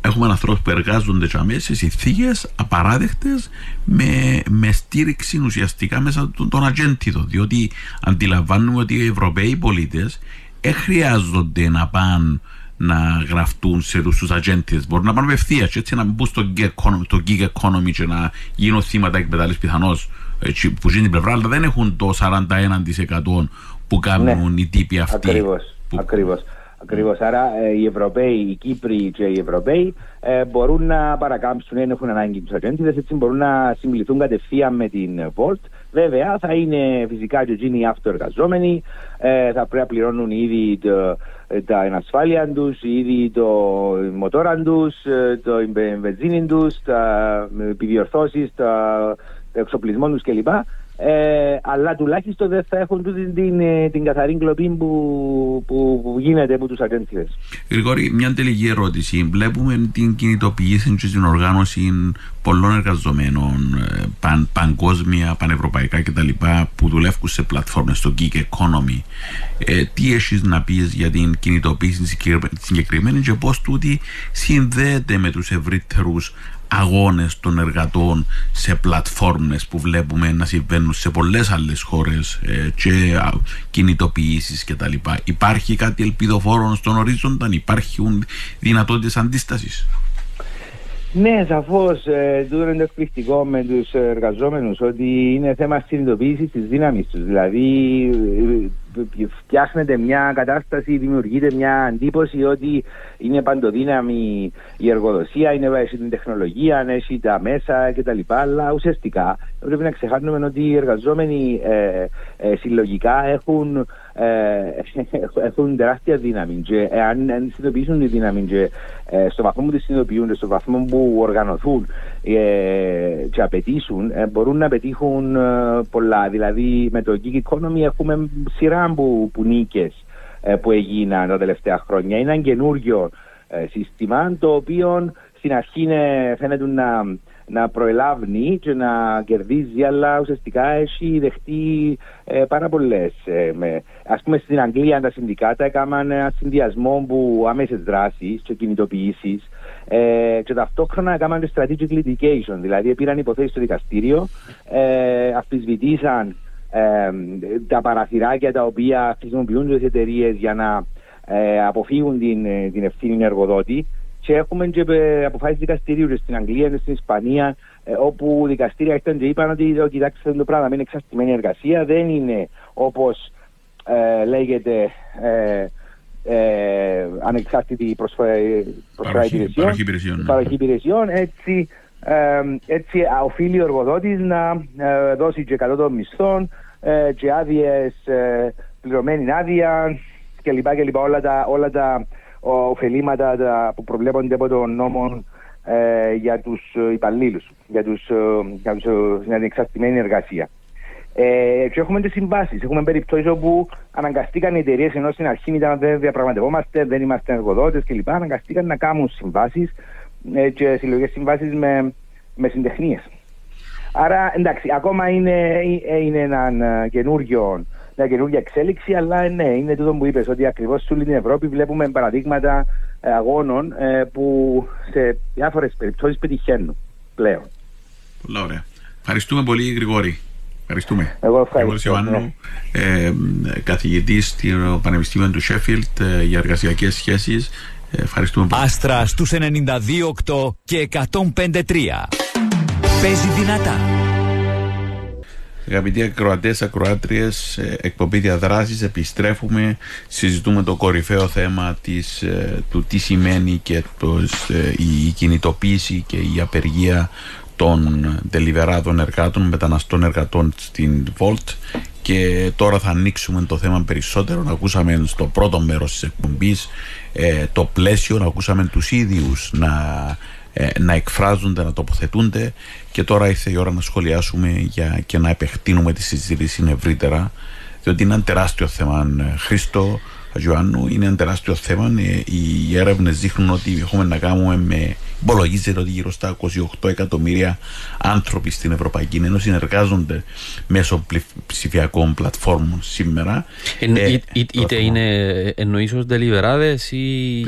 Έχουμε ανθρώπους που εργάζονται τζαμέ σε συνθήκες απαράδεκτες με, με στήριξη ουσιαστικά μέσα των, των ατζέντιδων. Διότι αντιλαμβάνουμε ότι οι Ευρωπαίοι πολίτες δεν χρειάζονται να πάνε να γραφτούν σε τους ατζέντες. Μπορούν να πάνε απευθείας έτσι να μπουν στο gig economy, το gig economy και να γίνουν θύματα εκμετάλλευσης πιθανώς έτσι, που γίνει την πλευρά, αλλά δεν έχουν το 41% που κάνουν οι τύποι αυτοί. Ακριβώς, ακριβώς. Ακριβώς. Άρα ε, οι Ευρωπαίοι, οι Κύπροι και οι Ευρωπαίοι ε, μπορούν να παρακάμψουν, δεν έχουν ανάγκη τους ατζέντιδες, έτσι μπορούν να συμβληθούν κατευθείαν με την Volt. Βέβαια θα είναι φυσικά και εκείνοι οι αυτοεργαζόμενοι, ε, θα πρέπει να πληρώνουν ήδη το, ε, τα ενασφάλεια τους, ήδη το η μοτόρα τους, ε, το η μπε- βενζίνη τους, τα επιδιορθώσεις, τα το εξοπλισμό τους κλπ. Ε, αλλά τουλάχιστον δεν θα έχουν τούτη την, την, ε, την καθαρή κλοπή που, που, που γίνεται από τους ατζέντιδες. Γρηγόρη, μια τελική ερώτηση. Βλέπουμε την κινητοποίηση και την οργάνωση πολλών εργαζομένων ε, παν, παγκόσμια, πανευρωπαϊκά κτλ. που δουλεύουν σε πλατφόρμες στο gig economy. Ε, τι έχεις να πεις για την κινητοποίηση συγκεκρι- συγκεκριμένης και πώς τούτη συνδέεται με τους ευρύτερους αγώνες των εργατών σε πλατφόρμες που βλέπουμε να συμβαίνουν σε πολλές άλλες χώρες ε, και α, κινητοποιήσεις και τα λοιπά. Υπάρχει κάτι ελπιδοφόρο στον ορίζοντα, υπάρχουν δυνατότητες αντίστασης; Ναι, σαφώς. Ε, τούτο είναι το εκπληκτικό με τους εργαζόμενους, ότι είναι θέμα συνειδητοποίησης της δύναμης τους. Δηλαδή, ε, φτιάχνεται μια κατάσταση, δημιουργείται μια εντύπωση ότι είναι παντοδύναμη η εργοδοσία, είναι έχει την τεχνολογία, έχει τα μέσα κτλ. Αλλά ουσιαστικά πρέπει να ξεχάσουμε ότι οι εργαζόμενοι ε, ε, συλλογικά έχουν, ε, έχουν τεράστια δύναμη. Και εάν αν συνειδητοποιήσουν τη δύναμη και ε, στο βαθμό που τη συνειδητοποιούν, στο βαθμό που οργανωθούν ε, και απαιτήσουν, ε, μπορούν να πετύχουν ε, πολλά. Δηλαδή, με το gig economy έχουμε σειρά που, που νίκες ε, που έγιναν τα τελευταία χρόνια. Είναι ένα καινούριο ε, σύστημα το οποίο στην αρχή είναι, φαίνεται να, να προελάβει και να κερδίζει, αλλά ουσιαστικά έχει δεχτεί ε, πάρα πολλές. Ε, με- ας πούμε στην Αγγλία τα συνδικάτα έκαναν ένα συνδυασμό που άμεσες δράσεις και κινητοποιήσεις ε, και ταυτόχρονα έκαναν και strategic litigation, δηλαδή πήραν υποθέσεις στο δικαστήριο, ε, αμφισβητήσαν ε, τα παραθυράκια τα οποία χρησιμοποιούν τις εταιρείες για να ε, αποφύγουν την, ε, την ευθύνη εργοδότη και έχουμε και ε, αποφάσεις δικαστηρίου και στην Αγγλία και στην Ισπανία ε, όπου δικαστήρια ήρθαν και είπαν ότι «Ω, κοιτάξτε το πράγμα είναι εξαρτημένη εργασία δεν είναι όπως ε, λέγεται ε, ε, ανεξάρτητη προσφορά, προσφορά Παροχή- υπηρεσιών, παροχή υπηρεσιών, ναι. παροχή υπηρεσιών έτσι, ε, έτσι α, οφείλει ο εργοδότης να ε, δώσει και 100 των μισθών ε, και άδειες πληρωμένη άδεια κλπ. κλπ. Όλα τα, όλα τα ο, ωφελήματα τα, που προβλέπονται από τον νόμο ε, για τους ε, υπαλλήλους, για, τους, ε, για, τους, ε, για την εξαρτημένη εργασία. Ε, και έχουμε τις συμβάσεις. Έχουμε περιπτώσεις όπου αναγκαστήκαν οι εταιρείες ενώ στην αρχή ήταν δεν διαπραγματευόμαστε, δεν είμαστε εργοδότες κλπ. Αναγκαστήκαν να κάνουν συμβάσεις ε, και συλλογικέ συμβάσεις με, με συντεχνίες. Άρα εντάξει, ακόμα είναι, ε, είναι ένα ε, καινούριο, μια καινούργια εξέλιξη, αλλά ε, ναι, είναι τούτο που είπες, ότι ακριβώς σε όλη την Ευρώπη βλέπουμε παραδείγματα ε, αγώνων ε, που σε διάφορες περιπτώσεις πετυχαίνουν πλέον. Πολλά ωραία. Ευχαριστούμε πολύ, Γρηγόρη. Ευχαριστούμε. Εγώ ευχαριστώ. Ιωάννου, ε, καθηγητής στο Πανεπιστήμιο του Σέφιλτ ε, για εργασιακές σχέσεις. Ε, ευχαριστούμε πολύ. Άστρα στους 92,8 και 105,3. Παίζει δυνατά. Αγαπητοί ακροατές, ακροάτριες, εκπομπή διαδράσης, επιστρέφουμε. Συζητούμε το κορυφαίο θέμα της, ε, του τι σημαίνει και πώς, ε, η κινητοποίηση και η απεργία των τελιβεράδων εργάτων, μεταναστών εργατών στην Volt. Και τώρα θα ανοίξουμε το θέμα περισσότερο. Ακούσαμε στο πρώτο μέρος της εκπομπής ε, το πλαίσιο, ακούσαμε τους ίδιους να ε, να εκφράζονται, να τοποθετούνται και τώρα ήρθε η ώρα να σχολιάσουμε για, και να επεκτείνουμε τη συζήτηση ευρύτερα διότι είναι ένα τεράστιο θέμα ε, Χρήστο Χατζιωάννου είναι ένα τεράστιο θέμα Ε, οι έρευνες δείχνουν ότι έχουμε να κάνουμε με υπολογίζεται ότι γύρω στα 28 εκατομμύρια άνθρωποι στην Ευρωπαϊκή Ένωση εργάζονται μέσω πλη- ψηφιακών πλατφόρμων σήμερα Εν- Ε, είτε- είτε πλατφόρμα. είναι εννοείς ως τελιβεράδες ή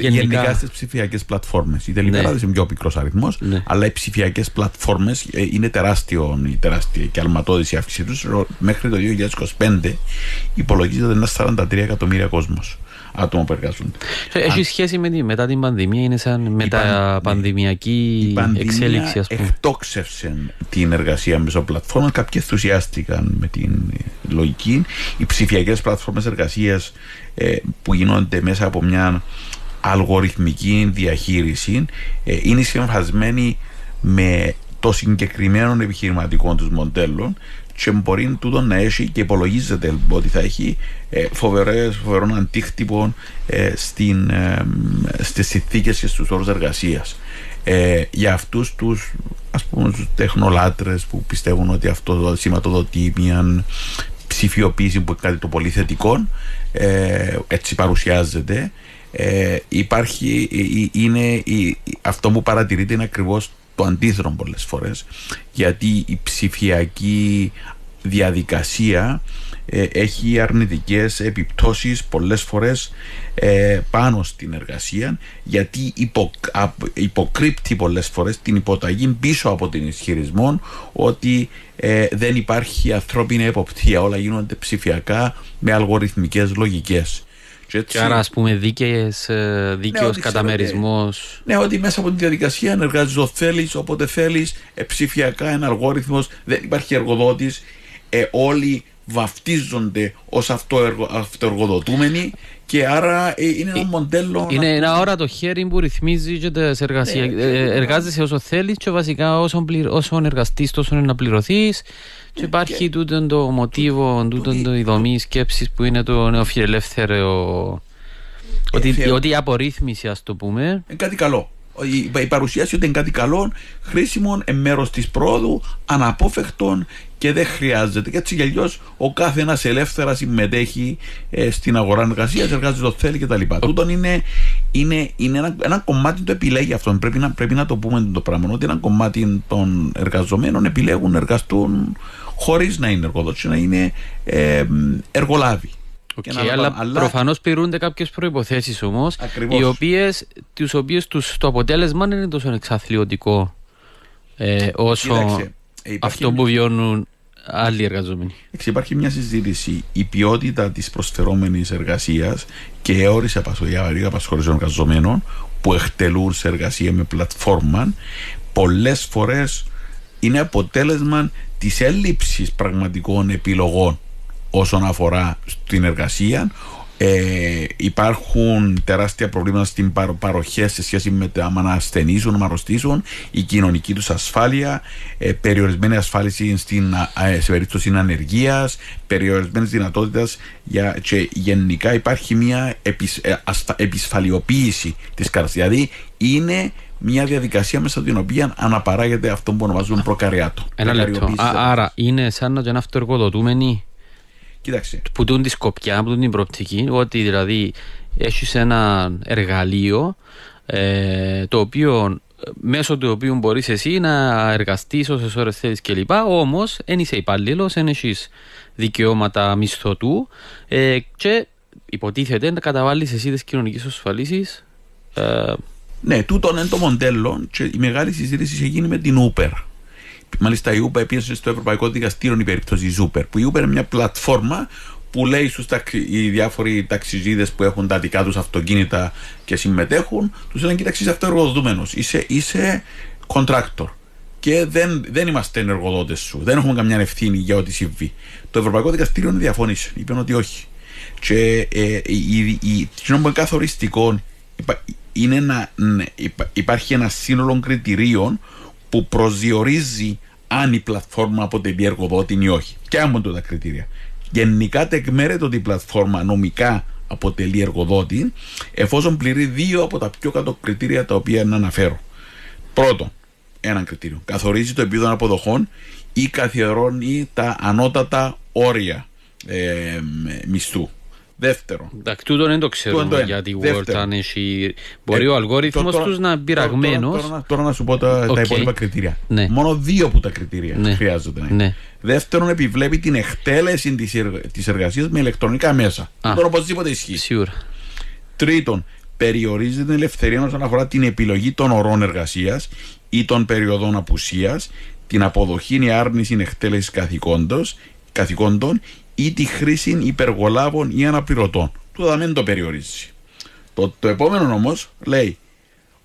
Γενικά, γενικά. στις ψηφιακές πλατφόρμες. Οι τελικαράδε Ναι. είναι πιο μικρός αριθμός, αλλά οι ψηφιακές πλατφόρμες είναι τεράστιο, η τεράστια και αλματώδη η αύξησή τους. Μέχρι το 2025 υπολογίζεται ότι είναι 43 εκατομμύρια κόσμος άτομα που εργάζονται. Έχει σχέση με τη, μετά την πανδημία, είναι σαν μεταπανδημιακή Η πανδημία εξέλιξη, ας πούμε. εκτόξευσε την εργασία μέσω πλατφόρμων. Κάποιοι ενθουσιάστηκαν με την λογική. Οι ψηφιακές πλατφόρμες εργασίας που γίνονται μέσα από μια αλγοριθμική διαχείριση ε, είναι συμφασμένοι με το συγκεκριμένο επιχειρηματικό τους μοντέλο και μπορεί τούτο να έχει και υπολογίζεται ότι θα έχει ε, φοβερές, φοβερό αντίκτυπο ε, στην, ε, στις συνθήκες και στους όρους εργασίας. Ε, για αυτούς τους ας πούμε τους τεχνολάτρες που πιστεύουν ότι αυτό σηματοδοτεί μια ψηφιοποίηση που είναι κάτι το πολύ θετικό ε, έτσι παρουσιάζεται ε, υπάρχει, ε, ε, είναι, ε, αυτό που παρατηρείται είναι ακριβώς το αντίθετο πολλές φορές γιατί η ψηφιακή διαδικασία ε, έχει αρνητικές επιπτώσεις πολλές φορές ε, πάνω στην εργασία γιατί υπο, απ- υποκρύπτει πολλές φορές την υποταγή πίσω από την ισχυρισμό ότι ε, δεν υπάρχει ανθρώπινη εποπτεία. Όλα γίνονται ψηφιακά με αλγοριθμικές λογικές και έτσι- Και άρα, ας πούμε, δίκαιες, ε, δίκαιος ότι καταμερισμός. ναι, ότι μέσα από τη διαδικασία εργάζεσαι ό,τι θέλεις, όποτε θέλεις, ψηφιακά ένα αλγόριθμος, δεν υπάρχει εργοδότης. Ε, όλοι βαφτίζονται ως αυτοεργοδοτούμενοι και άρα ε, είναι ένα μοντέλο. Είναι ένα όρατο χέρι που ρυθμίζει και τις εργασια... Ναι, ε, εργάζεσαι όσο θέλεις και βασικά όσο, πληρ... όσο εργαστείς τόσο είναι να πληρωθείς και υπάρχει τούτο το μοτίβο, τούτο το η δομή σκέψης που είναι το νεοφιλελεύθερο ότι, θεω- ότι η απορρίθμιση ας το πούμε Είναι κάτι καλό. Η, η παρουσίαση ότι είναι κάτι καλό, χρήσιμο, εν μέρος της πρόοδου, αναπόφευκτον και δεν χρειάζεται. Και έτσι κι αλλιώς ο κάθε ένας ελεύθερας συμμετέχει ε, στην αγορά εργασίας, εργάζεται το θέλει κτλ. Τούτον είναι, είναι, είναι ένα, ένα κομμάτι το επιλέγει αυτόν. Πρέπει να, πρέπει να το πούμε το πράγμα. Ότι ένα κομμάτι των εργαζομένων επιλέγουν να εργαστούν χωρίς να είναι εργοδότηση, να είναι ε, εργολάβοι. Okay, Και να- αλλά, αλλά- προφανώς πληρούνται κάποιες προϋποθέσεις όμως Ακριβώς. οι οποίες, τις οποίες τους, το αποτέλεσμα δεν είναι τόσο εξαθλιωτικό ε, όσο Κοίταξε, ε, υπάρχει αυτό που βιώνουν άλλοι εργαζόμενοι. Εντάξει, υπάρχει μια συζήτηση. Η ποιότητα της προσφερόμενης εργασίας και η όρηση απασχολία απασχολήσεων εργαζομένων που εκτελούν σε εργασία με πλατφόρμα πολλές φορές είναι αποτέλεσμα της έλλειψης πραγματικών επιλογών όσον αφορά στην εργασία. Ε, υπάρχουν τεράστια προβλήματα στην παρο, παροχές σε σχέση με το άμα να ασθενήσουν, να αρρωστήσουν, η κοινωνική τους ασφάλεια, ε, περιορισμένη ασφάλιση στην, α, ε, σε περίπτωση ανεργίας, περιορισμένες δυνατότητες και γενικά υπάρχει μια επισ, ε, ασφα- επισφαλιοποίηση της κατάσταση. Δηλαδή είναι μια διαδικασία μέσα στην οποία αναπαράγεται αυτό που ονομάζουν προκαριάτο. Ένα λεπτό. Προκαριοποίηση Α, άρα είναι σαν να είναι αυτοεργοδοτούμενοι Κοίταξε. που τούν τη σκοπιά, που τούν την προοπτική, ότι δηλαδή έχεις ένα εργαλείο ε, το οποίο μέσω του οποίου μπορείς εσύ να εργαστείς όσες ώρες θέλεις κλπ. Όμως δεν είσαι υπάλληλος, δεν έχεις δικαιώματα μισθωτού ε, και υποτίθεται να καταβάλεις εσύ τις κοινωνικές ασφαλίσεις ε, Ναι, τούτο είναι το μοντέλο και η μεγάλη συζήτηση είχε γίνει με την Uber. Μάλιστα η Uber πίεσε στο Ευρωπαϊκό Δικαστήριο η περίπτωση της Uber. Που η Uber είναι μια πλατφόρμα που λέει στους ταξι... οι διάφοροι ταξιζίδες που έχουν τα δικά τους αυτοκίνητα και συμμετέχουν, τους λένε κοίταξε είσαι αυτοεργοδοτούμενος, είσαι, είσαι contractor και δεν, δεν είμαστε εργοδότε σου. Δεν έχουμε καμιά ευθύνη για ό,τι συμβεί. Το Ευρωπαϊκό Δικαστήριο διαφώνησε. Είπε ότι όχι. Και ε, η, η, η, εκείνο που είναι καθοριστικό υπα- είναι να, ναι, υπα- υπάρχει ένα σύνολο κριτηρίων που προσδιορίζει αν η πλατφόρμα αποτελεί εργοδότη ή όχι. Και αν είναι τα κριτήρια. Γενικά τεκμέρεται ότι η πλατφόρμα νομικά αποτελεί εργοδότη εφόσον πληρεί δύο από τα πιο κάτω κριτήρια τα οποία να αναφέρω. Πρώτον, ένα κριτήριο. Καθορίζει το επίπεδο αποδοχών ή καθιερώνει τα ανώτατα όρια ε, μισθού. Δεύτερο. Εντάξει, τούτο δεν το Τούτο ξέρουμε το ένα. γιατί η Wolt Δεύτερο. αν έχει... Μπορεί Ε, ο αλγόριθμος τώρα- τους να είναι πειραγμένος. Τώρα, τώρα, τώρα να σου πω τα, Οκ. τα υπόλοιπα κριτήρια. Ναι. Μόνο δύο από τα κριτήρια Ναι. χρειάζονται. Ναι. Ναι. Δεύτερον, επιβλέπει την εκτέλεση της της εργασίας με ηλεκτρονικά μέσα. Α. Τώρα οπωσδήποτε ισχύει. Σίγουρα. Τρίτον, περιορίζει την ελευθερία όσον αφορά την επιλογή των ωρών εργασίας ή των περιοδών απουσίας, την αποδοχή ή άρνηση εκτέλεσης καθηκόντων ή τη χρήση υπεργολάβων ή αναπληρωτών. Τούτα δεν το περιορίζει. Το, το επόμενο όμως λέει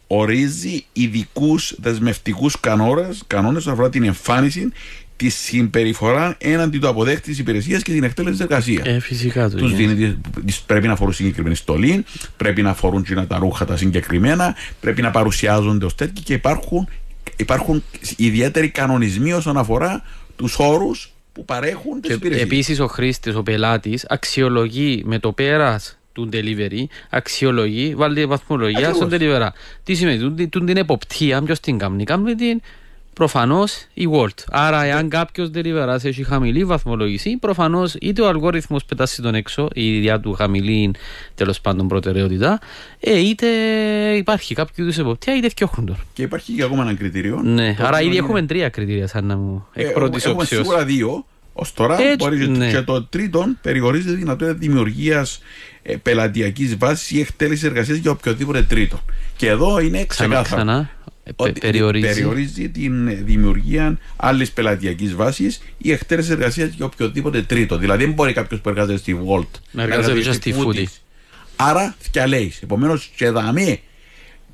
ορίζει ειδικούς δεσμευτικούς κανόνες όσον αφορά την εμφάνιση τη συμπεριφορά έναντι του αποδέχτη της υπηρεσίας και την εκτέλεση της εργασίας. Ε, φυσικά το Τους είναι. δίνει, τις- πρέπει να φορούν συγκεκριμένη στολή, πρέπει να φορούν κοινά τα ρούχα τα συγκεκριμένα, πρέπει να παρουσιάζονται ως τέτοιοι και υπάρχουν, υπάρχουν ιδιαίτεροι κανονισμοί όσον αφορά τους όρους που παρέχουν τις Και υπηρεσίες. επίσης ο χρήστης, ο πελάτης αξιολογεί με το πέρας του delivery, αξιολογεί, βάλει βαθμολογία Ακριβώς. στον delivery. Τι σημαίνει, τούτη- τούτη την εποπτεία, ποιος την κάνει, κάνει την προφανώς η Word. Άρα εάν κάποιος delivery έχει χαμηλή βαθμολογήση, προφανώς είτε ο αλγόριθμος πετάσει τον έξω, η ίδια του χαμηλή τέλος πάντων προτεραιότητα, ε, είτε υπάρχει κάποιο είδους εποπτεία, είτε φτιάχνουν τον. Και υπάρχει και ακόμα ένα κριτήριο. Ναι, το άρα οποίο ήδη είναι- έχουμε τρία κριτήρια σαν να μου Ε, εκ πρώτης έχουμε όψεως. σίγουρα δύο. Ω τώρα Έτσι, μπορεί και- ναι. και το τρίτον περιορίζεται η δυνατότητα δημιουργίας ε, πελατειακής βάσης ή εκτέλεσης εργασίας για οποιοδήποτε τρίτο. Και εδώ είναι Ξανά, ξεκάθαρο. Ξανά. Ε, πε- ότι περιορίζει. περιορίζει την δημιουργία άλλης πελατειακής βάσης ή εκτέλεση εργασίας για οποιοδήποτε τρίτο. Δηλαδή, δεν μπορεί κάποιος που εργάζεται στη Volt Να εργάζεται και στη Footy. Άρα, φτιαλέεις. Επομένως, και δαμή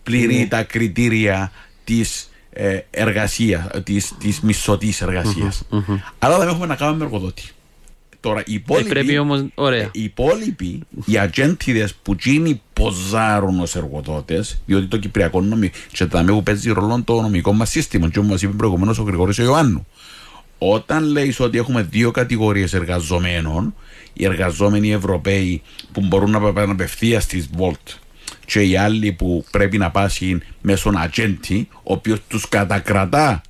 πληρεί Ναι. τα κριτήρια της ε, εργασίας, της, της μισθωτής εργασίας. Άρα δεν έχουμε να κάνουμε με εργοδότη. Τώρα, οι υπόλοιποι, Ε, πρέπει όμως, ωραία. οι υπόλοιποι, οι ατζέντιδες που γίνει ποζάρουν ως εργοδότες, διότι το κυπριακό νομικό, και τα που παίζει ρόλο το νομικό μας σύστημα, και όπως είπε προηγουμένως ο Γρηγόρης ο Ιωάννου. Όταν λέεις ότι έχουμε δύο κατηγορίες εργαζομένων, οι εργαζόμενοι Ευρωπαίοι που μπορούν να πάνε απευθεία στη Volt και οι άλλοι που πρέπει να πάσουν μέσω ατζέντη, ο οποίος τους κατακρατά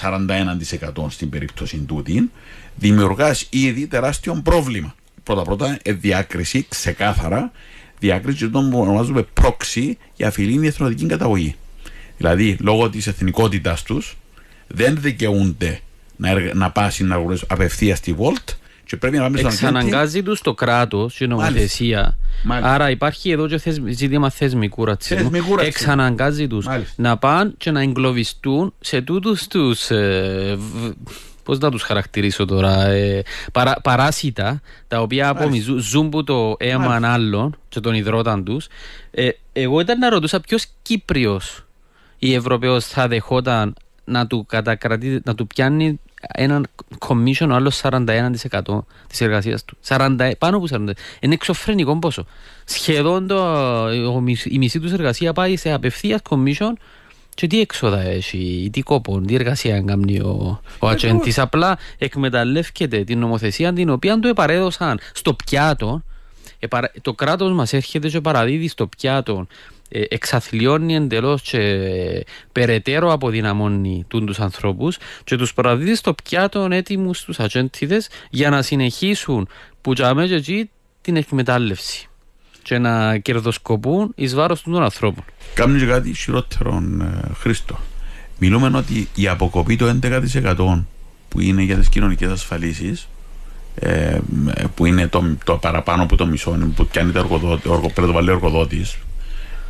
41% στην περίπτωση τούτη, δημιουργάς ήδη τεράστιο πρόβλημα. Πρώτα-πρώτα, ε, διάκριση ξεκάθαρα, διάκριση των που ονομάζουμε πρόξη για φιλήνη εθνοτική καταγωγή. Δηλαδή, λόγω της εθνικότητάς τους, δεν δικαιούνται να, εργα... να πάσουν να αγοράσουν απευθεία στη Volt και πρέπει να πάμε στον ατζέντη. Εξαναγκάζει τους το κράτος, η νομοθεσία. Μάλιστα. Άρα υπάρχει εδώ και θεσμ- ζήτημα θεσμικού ρατσισμού. Θεσμικού ρατσισμού. Εξαναγκάζει τους Μάλιστα. να πάνε και να εγκλωβιστούν σε τούτους τους. Ε, β- Πώς να τους χαρακτηρίσω τώρα, ε, παρά, παράσιτα τα οποία απομυζούν, ζουν που το αίμα Μάλιστα. άλλων και των υδρόταν τους. Ε, εγώ ήταν να ρωτούσα ποιος Κύπριος ή Ευρωπαίος θα δεχόταν να του κατακρατεί, να του πιάνει έναν commission ο άλλος 41% της εργασίας του. 40, πάνω από 40. Είναι εξωφρενικό πόσο. Σχεδόν το, ο μισ- η μισή τους εργασία πάει σε απευθείας commission και τι έξοδα έχει, τι κόπο, τι εργασία κάνει ο, ο ατζέντης. Απλά εκμεταλλεύεται την νομοθεσία την οποία του επαρέδωσαν στο πιάτο. Επαρα- Το κράτος μας έρχεται και παραδίδει στο πιάτο ε, εξαθλιώνει εντελώς και ε, περαιτέρω αποδυναμώνει τούν τους ανθρώπους και τους παραδίδει στο πιάτο έτοιμους τους ατζέντιδες για να συνεχίσουν που τζάμε και εκεί την εκμετάλλευση και να κερδοσκοπούν εις βάρος των ανθρώπων. Κάνουν και κάτι χειρότερο, ε, Χρήστο. Μιλούμε ότι η αποκοπή το 11% που είναι για τις κοινωνικές ασφαλίσεις ε, που είναι το, το παραπάνω από το μισό που πιάνει το εργοδότη, ο εργο- πρέπει να το βάλει ο εργοδότης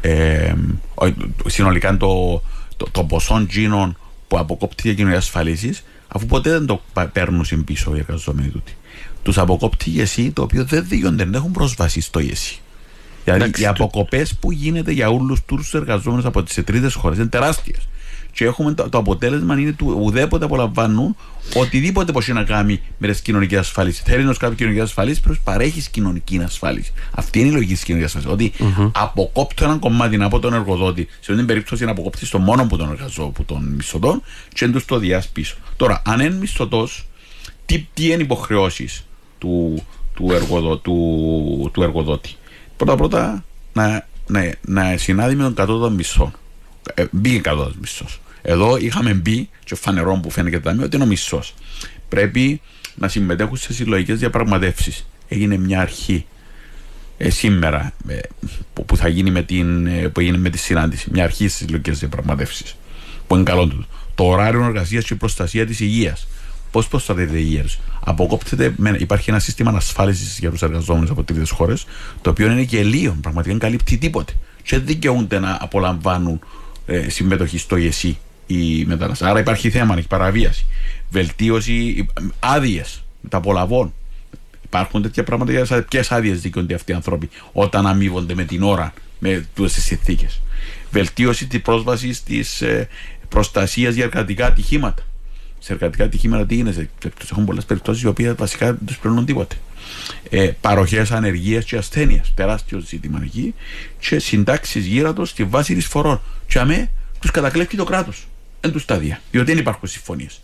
ε, ο- συνολικά το, το, το ποσό τζίνων που αποκόπτει για κοινωνικές ασφαλίσεις αφού ποτέ δεν το πα- παίρνουν συν πίσω οι εργαζόμενοι τούτοι τους αποκόπτει η ΕΣΥ το οποίο δεν διόνται, δεν έχουν πρόσβαση στο ΕΣΥ Δηλαδή Εντάξει, οι το- αποκοπές που γίνεται για όλους τους εργαζόμενους από τις τρίτε χώρες είναι τεράστιες. Και έχουμε το, το αποτέλεσμα είναι του ουδέποτε απολαμβάνουν οτιδήποτε μπορεί να κάνει με τι κοινωνικέ ασφαλίσει. Θέλει να σου κάνει κοινωνικής ασφαλίση, πρέπει να παρέχεις κοινωνική ασφάλιση. Αυτή είναι η λογική της κοινωνικής ασφάλισης. Ότι αποκόπτω έναν κομμάτι από τον εργοδότη, σε αυτή την περίπτωση να αποκόπτει το μόνο που τον εργαζό, που τον μισθωτών, και δεν τους το διάς πίσω. Τώρα, αν είναι μισθωτός, τι, τι είναι υποχρεώσεις του, του, εργοδο, του, του εργοδότη; Πρώτα πρώτα να, να, να συνάδει με τον κατώτατο μισθό. Ε, μπήκε κατώτατος μισθός. Εδώ είχαμε μπει, και φανερό που φαίνεται και το ταμείο, ότι είναι ο μισθός. Πρέπει να συμμετέχουν σε συλλογικές διαπραγματεύσεις. Έγινε μια αρχή ε, σήμερα ε, που, που θα γίνει με, την, ε, που έγινε με τη συνάντηση. Μια αρχή στις συλλογικές διαπραγματεύσεις. Που είναι καλό του. Το ωράριο εργασίας και η προστασία της υγείας. Πώς προστατεύεται η υγεία τους. Αποκόπτεται, με, υπάρχει ένα σύστημα ασφάλιση για τους εργαζόμενους από τρίτες χώρες, το οποίο είναι γελίο, πραγματικά δεν καλύπτει τίποτε. Και δεν δικαιούνται να απολαμβάνουν ε, συμμετοχή στο ΕΣΥ οι μετανάστες. Άρα υπάρχει θέμα, έχει παραβίαση. Βελτίωση, άδειες μεταπολαβών. Υπάρχουν τέτοια πράγματα για ποιες άδειες δικαιούνται αυτοί οι άνθρωποι όταν αμείβονται με την ώρα με τις συνθήκες. Βελτίωση της πρόσβασης της ε, προστασίας για εργατικά ατυχήματα. Σε εργατικά ατυχήματα τι γίνεται, έχουν πολλές περιπτώσεις οι οποίες βασικά δεν τους πληρώνουν τίποτε. Ε, Παροχές ανεργίας και ασθένειας. Τεράστιο ζήτημα εκεί. Και συντάξεις γύρατο στη βάση εισφορών. Και αμέ τους κατακλέφει το κράτος. Εν του στάδια. Διότι δεν υπάρχουν συμφωνίες.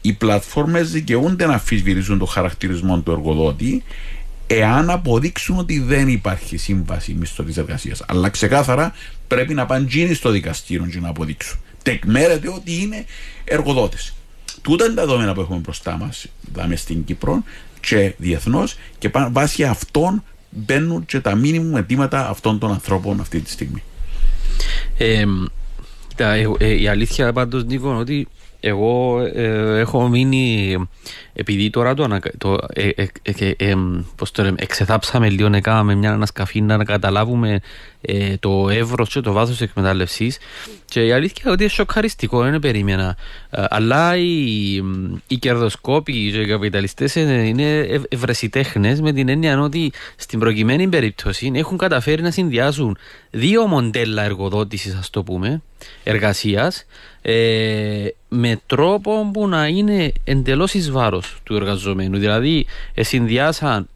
Οι πλατφόρμες δικαιούνται να αμφισβητήσουν το χαρακτηρισμό του εργοδότη εάν αποδείξουν ότι δεν υπάρχει σύμβαση μισθωτή εργασίας. Αλλά ξεκάθαρα πρέπει να πάνε τζίνοι στο δικαστήριο και να αποδείξουν. Τεκμέρεται ότι είναι εργοδότες. Τούτα είναι τα δεδομένα που έχουμε μπροστά μας, δάμε στην Κύπρο και διεθνώς και πα- βάσει αυτών μπαίνουν και τα μήνυμα αιτήματα αυτών των ανθρώπων αυτή τη στιγμή. Ε, κοίτα, εγώ- ε, η αλήθεια πάντως Νίκο είναι ότι εγώ ε, έχω μείνει επειδή τώρα το, ανα, το ε, ε, ε, ε, ε, πώς το λέμε, εξεθάψαμε λίγο να κάναμε μια ανασκαφή να καταλάβουμε ε, το εύρος και το βάθος της εκμετάλλευσης. Και η αλήθεια είναι ότι είναι σοκαριστικό, δεν περίμενα. Ε, αλλά οι, οι κερδοσκόποι και οι καπιταλιστές είναι είναι ευ, ευρεσιτέχνες με την έννοια ότι στην προκειμένη περίπτωση έχουν καταφέρει να συνδυάσουν δύο μοντέλα εργοδότησης ας το πούμε εργασίας ε, με τρόπο που να είναι εντελώς εις βάρος του εργαζομένου δηλαδή ε, συνδυάσαν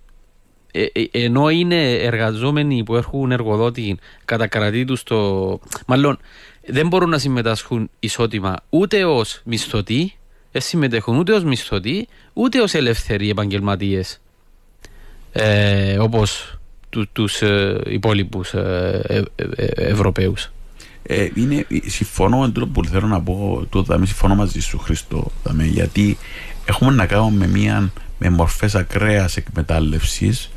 ε, ε, ενώ είναι εργαζόμενοι που έχουν εργοδότη κατακρατεί τους το... Μάλλον δεν μπορούν να συμμετάσχουν ισότιμα ούτε ως μισθωτοί, δεν συμμετέχουν ούτε ως μισθωτοί, ούτε ως ελεύθεροι επαγγελματίες. Ε, όπως του, τους ε, υπόλοιπους ε, ε, ε, Ευρωπαίους. Ε, είναι, συμφωνώ με το που θέλω να πω, το δάμε, συμφωνώ μαζί σου Χριστό, δάμε, γιατί έχουμε να κάνουμε με, μια, με μορφές ακραίας εκμετάλλευσης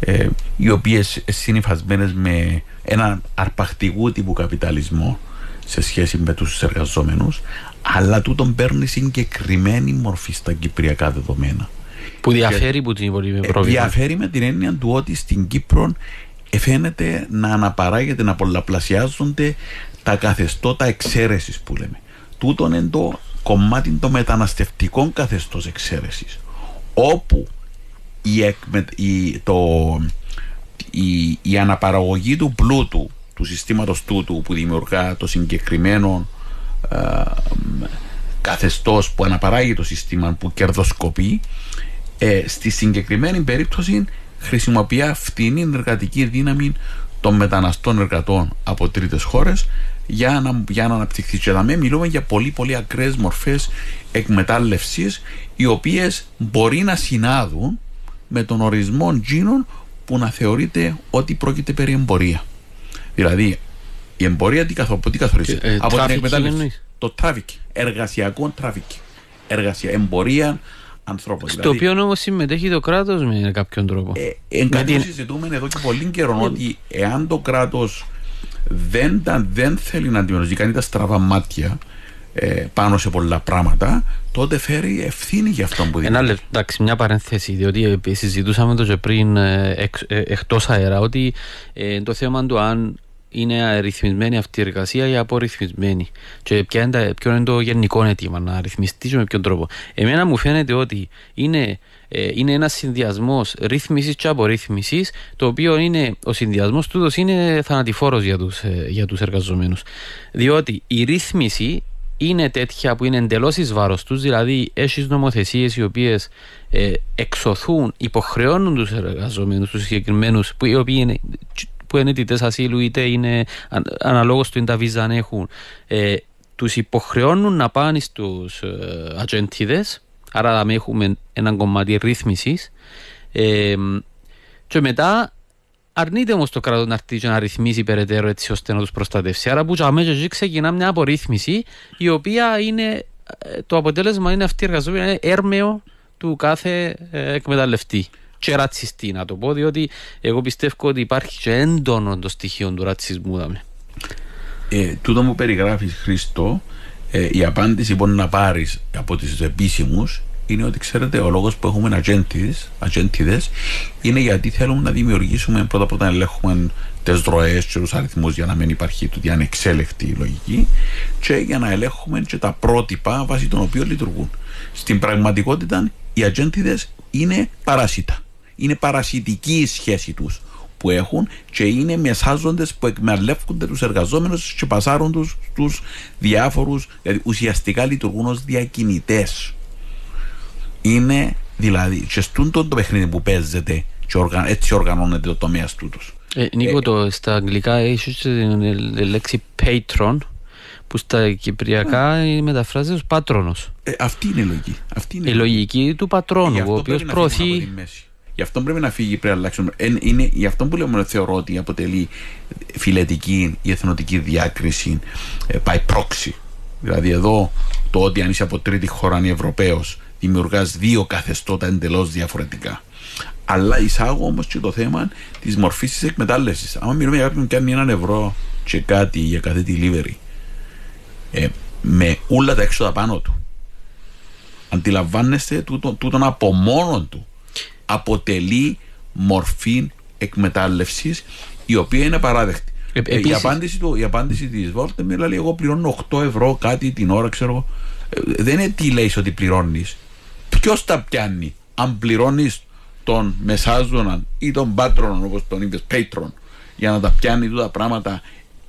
ε, οι οποίες συνειφασμένες με έναν αρπακτικού τύπου καπιταλισμό σε σχέση με τους εργαζόμενους αλλά τούτον παίρνει συγκεκριμένη μορφή στα κυπριακά δεδομένα. Που διαφέρει που την υπόλοιπη Ε, πρόβλημα. διαφέρει με την έννοια του ότι στην Κύπρο ε, φαίνεται να αναπαράγεται, να πολλαπλασιάζονται τα καθεστώτα εξαίρεσης που λέμε. Τούτον είναι το κομμάτι των μεταναστευτικών καθεστώς εξαίρεσης. Όπου η, εκμε- η- το, η, η αναπαραγωγή του πλούτου του συστήματος τούτου που δημιουργά το συγκεκριμένο ε, μ, καθεστώς που αναπαράγει το σύστημα που κερδοσκοπεί ε, στη συγκεκριμένη περίπτωση χρησιμοποιεί φτηνή εργατική δύναμη των μεταναστών εργατών από τρίτες χώρες για να, για να αναπτυχθεί. Και δαμέ μιλούμε για πολύ πολύ ακραίες μορφές εκμετάλλευσης οι οποίες μπορεί να συνάδουν με τον ορισμό τζίνων που να θεωρείται ότι πρόκειται περί εμπορία. Δηλαδή, η εμπορία τι, καθο, τι καθορίζει; Ε, από την trafficking εκμετάλλευση. εννοείς; Το trafficking. Εργασιακό trafficking. Εργασία, εμπορία ανθρώπων. Στο οποίο όμως συμμετέχει το κράτος με κάποιον τρόπο. Εν Με κάτι την- που συζητούμε εδώ και πολύ καιρό ότι εάν το κράτος δεν, τα- δεν θέλει να αντιμετωπίσει, κάνει τα στραβά μάτια ε, πάνω σε πολλά πράγματα, τότε φέρει ευθύνη για αυτό που Ένα λεπτό, εντάξει, μια παρένθεση, διότι ε, συζητούσαμε το και πριν ε, εξ, ε, εκτός αέρα ότι ε, το θέμα του αν είναι αριθμισμένη αυτή η εργασία ή απορριθμισμένη; Και ποια είναι τα- ποιο είναι το γενικό αίτημα να ρυθμιστεί και με ποιον τρόπο; Εμένα μου φαίνεται ότι είναι, ε, είναι ένας συνδυασμός ρύθμισης και απορρίθμισης, το οποίο είναι, ο συνδυασμός τούτος είναι θανατηφόρος για τους ε, για τους εργαζομένους. Διότι η ρύθμιση είναι τέτοια που είναι εντελώς εις βάρος τους, δηλαδή έχεις νομοθεσίες οι οποίες ε, εξωθούν, υποχρεώνουν τους εργαζόμενου, τους συγκεκριμένους, που, οι οποίοι είναι, που είναι αιτητέ ασύλου, είτε είναι αναλόγως του είναι τα βίζα αν έχουν, ε, τους υποχρεώνουν να πάνε στους ε, ατζεντίδε, άρα θα έχουμε έναν κομμάτι ρύθμισης. Ε, και μετά αρνείται όμως το κράτος να έρθει και να ρυθμίσει περαιτέρω έτσι ώστε να τους προστατεύσει. Άρα που τζαμέ εκεί ξεκινά μια απορρίθμιση η οποία είναι ε, το αποτέλεσμα είναι αυτή η εργαζόμενη είναι έρμεο του κάθε ε, εκμεταλλευτή. Και ρατσιστή να το πω, διότι εγώ πιστεύω ότι υπάρχει και έντονο το στοιχείο του ρατσισμού. Δάμε. ε, τούτο που περιγράφεις Χρήστο ε, η απάντηση που μπορεί να πάρεις από τις επίσημους είναι ότι ξέρετε ο λόγος που έχουμε ατζέντιδες, ατζέντιδες είναι γιατί θέλουμε να δημιουργήσουμε πρώτα πρώτα να ελέγχουμε τις ροές και τους αριθμούς για να μην υπάρχει τούτη ανεξέλεκτη λογική και για να ελέγχουμε και τα πρότυπα βάσει των οποίων λειτουργούν. Στην πραγματικότητα οι ατζέντιδες είναι παράσιτα. Είναι παρασιτική η σχέση τους που έχουν και είναι μεσάζοντες που εκμεταλλεύονται τους εργαζόμενους και πασάρουν τους στους διάφορους, δηλαδή ουσιαστικά λειτουργούν ως διακινητές. Είναι δηλαδή και στούν το παιχνίδι που παίζεται και οργα, έτσι οργανώνεται το τομέας τούτος. Ε, Νίκο, το, στα αγγλικά έχεις την ε, λέξη patron που στα κυπριακά ε, μεταφράζεται ως πάτρονος. Ε, αυτή είναι η λογική. Αυτή είναι Η λογική του πατρόνου, Γι' ο αυτό οποίος πρέπει να φύγουμε από προωθεί τη μέση. Γι' αυτό πρέπει να φύγει, πρέπει να αλλάξουμε. Εν- Είναι, γι' αυτό που λέμε, θεωρώ ότι αποτελεί φιλετική ή εθνοτική διάκριση ε, by proxy. Δηλαδή εδώ το ότι αν είσαι από τρίτη χώρα ή Ευρωπαίος δημιουργάς δύο καθεστώτα εντελώς διαφορετικά. Αλλά εισάγω όμως και το θέμα της μορφής της εκμετάλλευσης. Αν μιλούμε για κάποιον που κάνει έναν ευρώ και κάτι για κάθε delivery, ε, με όλα τα έξοδα πάνω του, αντιλαμβάνεστε τούτο, τούτον από μόνον του αποτελεί μορφή εκμετάλλευσης η οποία είναι παράδεκτη. Ε, Ε, η, επίσης- απάντηση του, η απάντηση της Volt με λέει εγώ πληρώνω 8 ευρώ κάτι την ώρα ξέρω εγώ. Ε, δεν είναι τι λέει ότι πληρώνεις Ποιος τα πιάνει; Αν πληρώνεις τον μεσάζονα ή τον πάτρον όπως τον είπες patron για να τα πιάνει τούτα πράγματα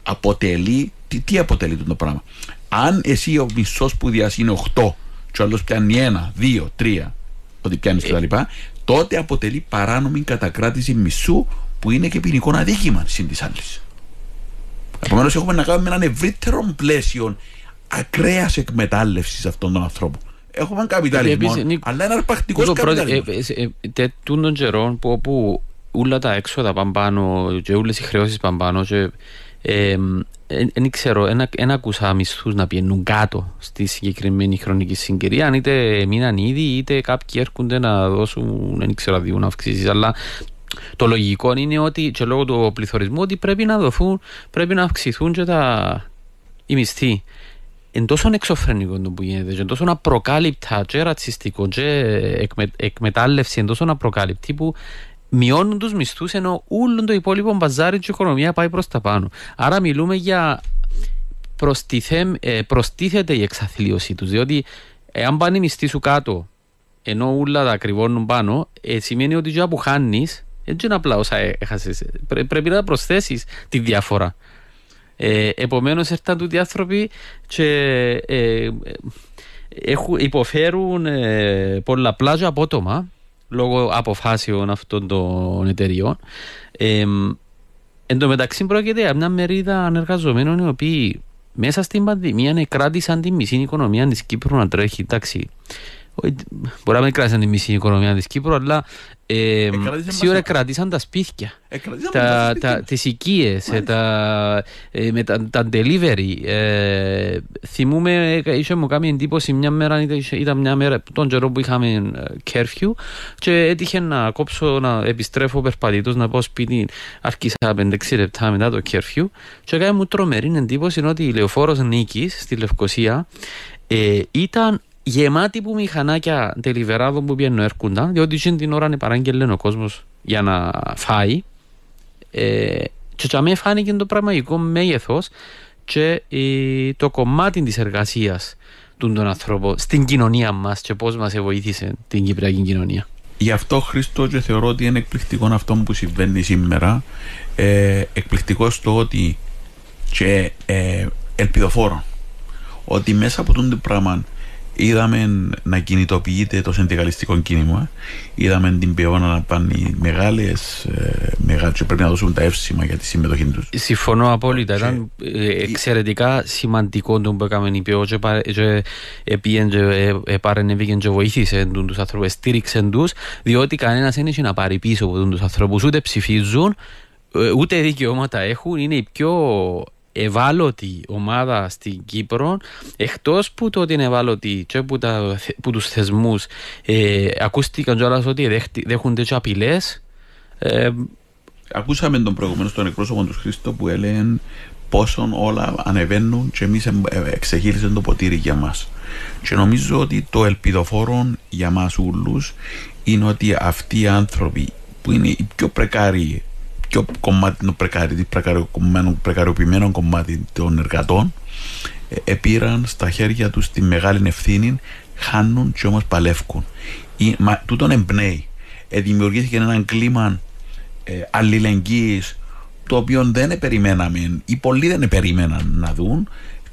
αποτελεί τι, τι αποτελεί το πράγμα; Αν εσύ ο μισός σπουδιά είναι 8 και ο άλλος πιάνει 1, 2, 3 ότι πιάνεις Ε. κτλ. Τότε αποτελεί παράνομη κατακράτηση μισού που είναι και ποινικό αδίκημα συν της άλλης. Επομένως, έχουμε να κάνουμε με έναν ευρύτερο πλαίσιο ακραίας εκμετάλλευσης αυτών των ανθρώπων. Έχουμε έναν καπιταλισμό, Επίσης, Νίκο- αλλά ένα αρπακτικός Νίκο, πρώτη, καπιταλισμός. ε, ε, ε, τε- τούτων καιρών που όπου όλα τα έξοδα πάνε πάνω και όλες οι χρεώσεις πάνε πάνω και δεν ξέρω, δεν άκουσα μισθούς να πιένουν κάτω στη συγκεκριμένη χρονική συγκυρία αν είτε μείναν ήδη είτε κάποιοι έρχονται να δώσουν, δεν ξέρω, να αυξήσεις αλλά το λογικό είναι ότι και λόγω του πληθωρισμού ότι πρέπει να δοθούν, πρέπει να αυξηθούν και τα, οι μισθοί. Εν τόσο εξωφρενικό το που γίνεται, εν τόσο απροκάλυπτα και ρατσιστικό και εκμε, εκμετάλλευση, εν τόσο απροκάλυπτη που μειώνουν τους μισθούς ενώ όλο το υπόλοιπο μπαζάρι και η οικονομία πάει προς τα πάνω. Άρα μιλούμε για ε, προστίθεται η εξαθλίωσή τους, διότι εάν πάνε οι μισθοί σου κάτω ενώ όλα τα κρυβώνουν πάνω, ε, σημαίνει ότι για που χάνεις, έτσι είναι απλά όσα έχασες. πρέπει να προσθέσεις τη διαφορά. Ε, Επομένως, ήρθαν τούτοι άνθρωποι και ε, έχουν, υποφέρουν ε, πολλαπλά απότομα λόγω αποφάσεων αυτών των εταιριών. Ε, εν τω μεταξύ πρόκειται για μια μερίδα ανεργαζομένων οι οποίοι μέσα στην πανδημία κράτησαν τη μισή οικονομία της Κύπρου να τρέχει. Εντάξει, μπορεί να μην κράτησαν τη μισή οικονομία της Κύπρου, αλλά ε, σίγουρα κρατήσαν τα σπίτια, ε, τα, τα, τις οικίες, ε, τα, ε, με τα, τα delivery. Ε, θυμούμε, είχε μου κάνει εντύπωση μια μέρα, ήταν μια μέρα τον καιρό που είχαμε curfew και έτυχε να κόψω, να επιστρέφω περπατήτως, να πάω σπίτι, άρχισα 5-6 λεπτά μετά το curfew και έκανε μου τρομερή εντύπωση ότι η λεωφόρος Νίκης στη Λευκοσία ε, ήταν γεμάτη που μηχανάκια τελιβεράδων που πιένουν έρχονταν, διότι την ώρα είναι παράγγελε ο κόσμος για να φάει. Ε, και τσαμέ φάνηκε το πραγματικό μέγεθος και ε, το κομμάτι της εργασίας του τον ανθρώπων στην κοινωνία μας και πώς μας βοήθησε την Κυπριακή κοινωνία. Γι' αυτό Χρήστο και θεωρώ ότι είναι εκπληκτικό αυτό που συμβαίνει σήμερα. Ε, εκπληκτικό στο ότι και ε, ελπιδοφόρο ότι μέσα από τον το πράγμα είδαμε να κινητοποιείται το συνδικαλιστικό κίνημα. Είδαμε την ποιότητα να πάνε μεγάλες. Μεγάλες, και πρέπει να δώσουμε τα εύσημα για τη συμμετοχή τους. Συμφωνώ απόλυτα. Και... Ήταν ε, εξαιρετικά σημαντικό το που έκαμε η ποιότητα και επαρενεύηκε και βοήθησε τους ανθρώπους, στήριξε τους, διότι κανένας δεν έχει να πάρει πίσω από τους ανθρώπους, ούτε ψηφίζουν, ε, ούτε δικαιώματα έχουν. Είναι οι πιο ευάλωτη ομάδα στην Κύπρο εκτός που το ότι είναι ευάλωτη και που, τα, που τους θεσμούς ε, ακούστηκαν κιόλας ότι δέχονται και απειλές ε, Ακούσαμε τον προηγούμενο στον εκπρόσωπο του Χρήστο που έλεγε πόσο όλα ανεβαίνουν και εμείς εξεγείρησαν το ποτήρι για μας. Και νομίζω ότι το ελπιδοφόρο για μας ούλους είναι ότι αυτοί οι άνθρωποι που είναι οι πιο πρεκάριοι πιο κομμάτι των πρεκαριοποιημένων κομμάτι των εργατών ε, επήραν στα χέρια τους τη μεγάλη ευθύνη χάνουν και όμως παλεύκουν. Η, μα, τούτον εμπνέει. Ε, δημιουργήθηκε ένα κλίμα ε, αλληλεγγύης το οποίο δεν περιμέναμε ή πολλοί δεν περίμεναν να δουν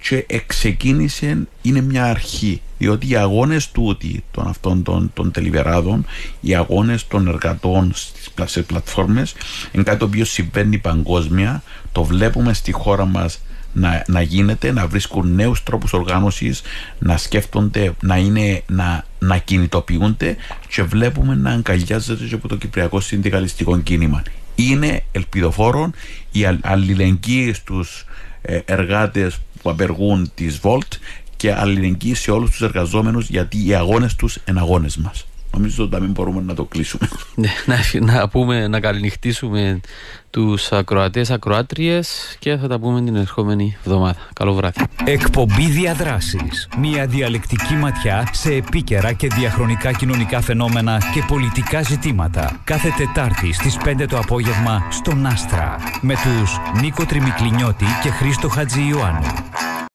και εξεκίνησε είναι μια αρχή διότι οι αγώνες τούτοι των αυτών των, των τελειβεράδων οι αγώνες των εργατών στις πλατφόρμες είναι κάτι το οποίο συμβαίνει παγκόσμια το βλέπουμε στη χώρα μας να, να γίνεται, να βρίσκουν νέους τρόπους οργάνωσης, να σκέφτονται, να, είναι, να, να κινητοποιούνται και βλέπουμε να αγκαλιάζεται και από το Κυπριακό Συνδικαλιστικό Κίνημα. Είναι ελπιδοφόρον η αλληλεγγύη στους ε, εργάτες που απεργούν τη Volt και αλληλεγγύη σε όλους τους εργαζόμενους γιατί οι αγώνες τους είναι αγώνες μας. Νομίζω ότι δεν μπορούμε να το κλείσουμε. Ναι, να, να, πούμε, να καληνυχτήσουμε τους ακροατές, ακροάτριες και θα τα πούμε την ερχόμενη εβδομάδα. Καλό βράδυ. Εκπομπή Διαδράσεις. Μια διαλεκτική ματιά σε επίκαιρα και διαχρονικά κοινωνικά φαινόμενα και πολιτικά ζητήματα. Κάθε Τετάρτη στις 5 το απόγευμα στον Άστρα. Με τους Νίκο Τριμικλινιώτη και Χρήστο Χατζη Ιωάννου.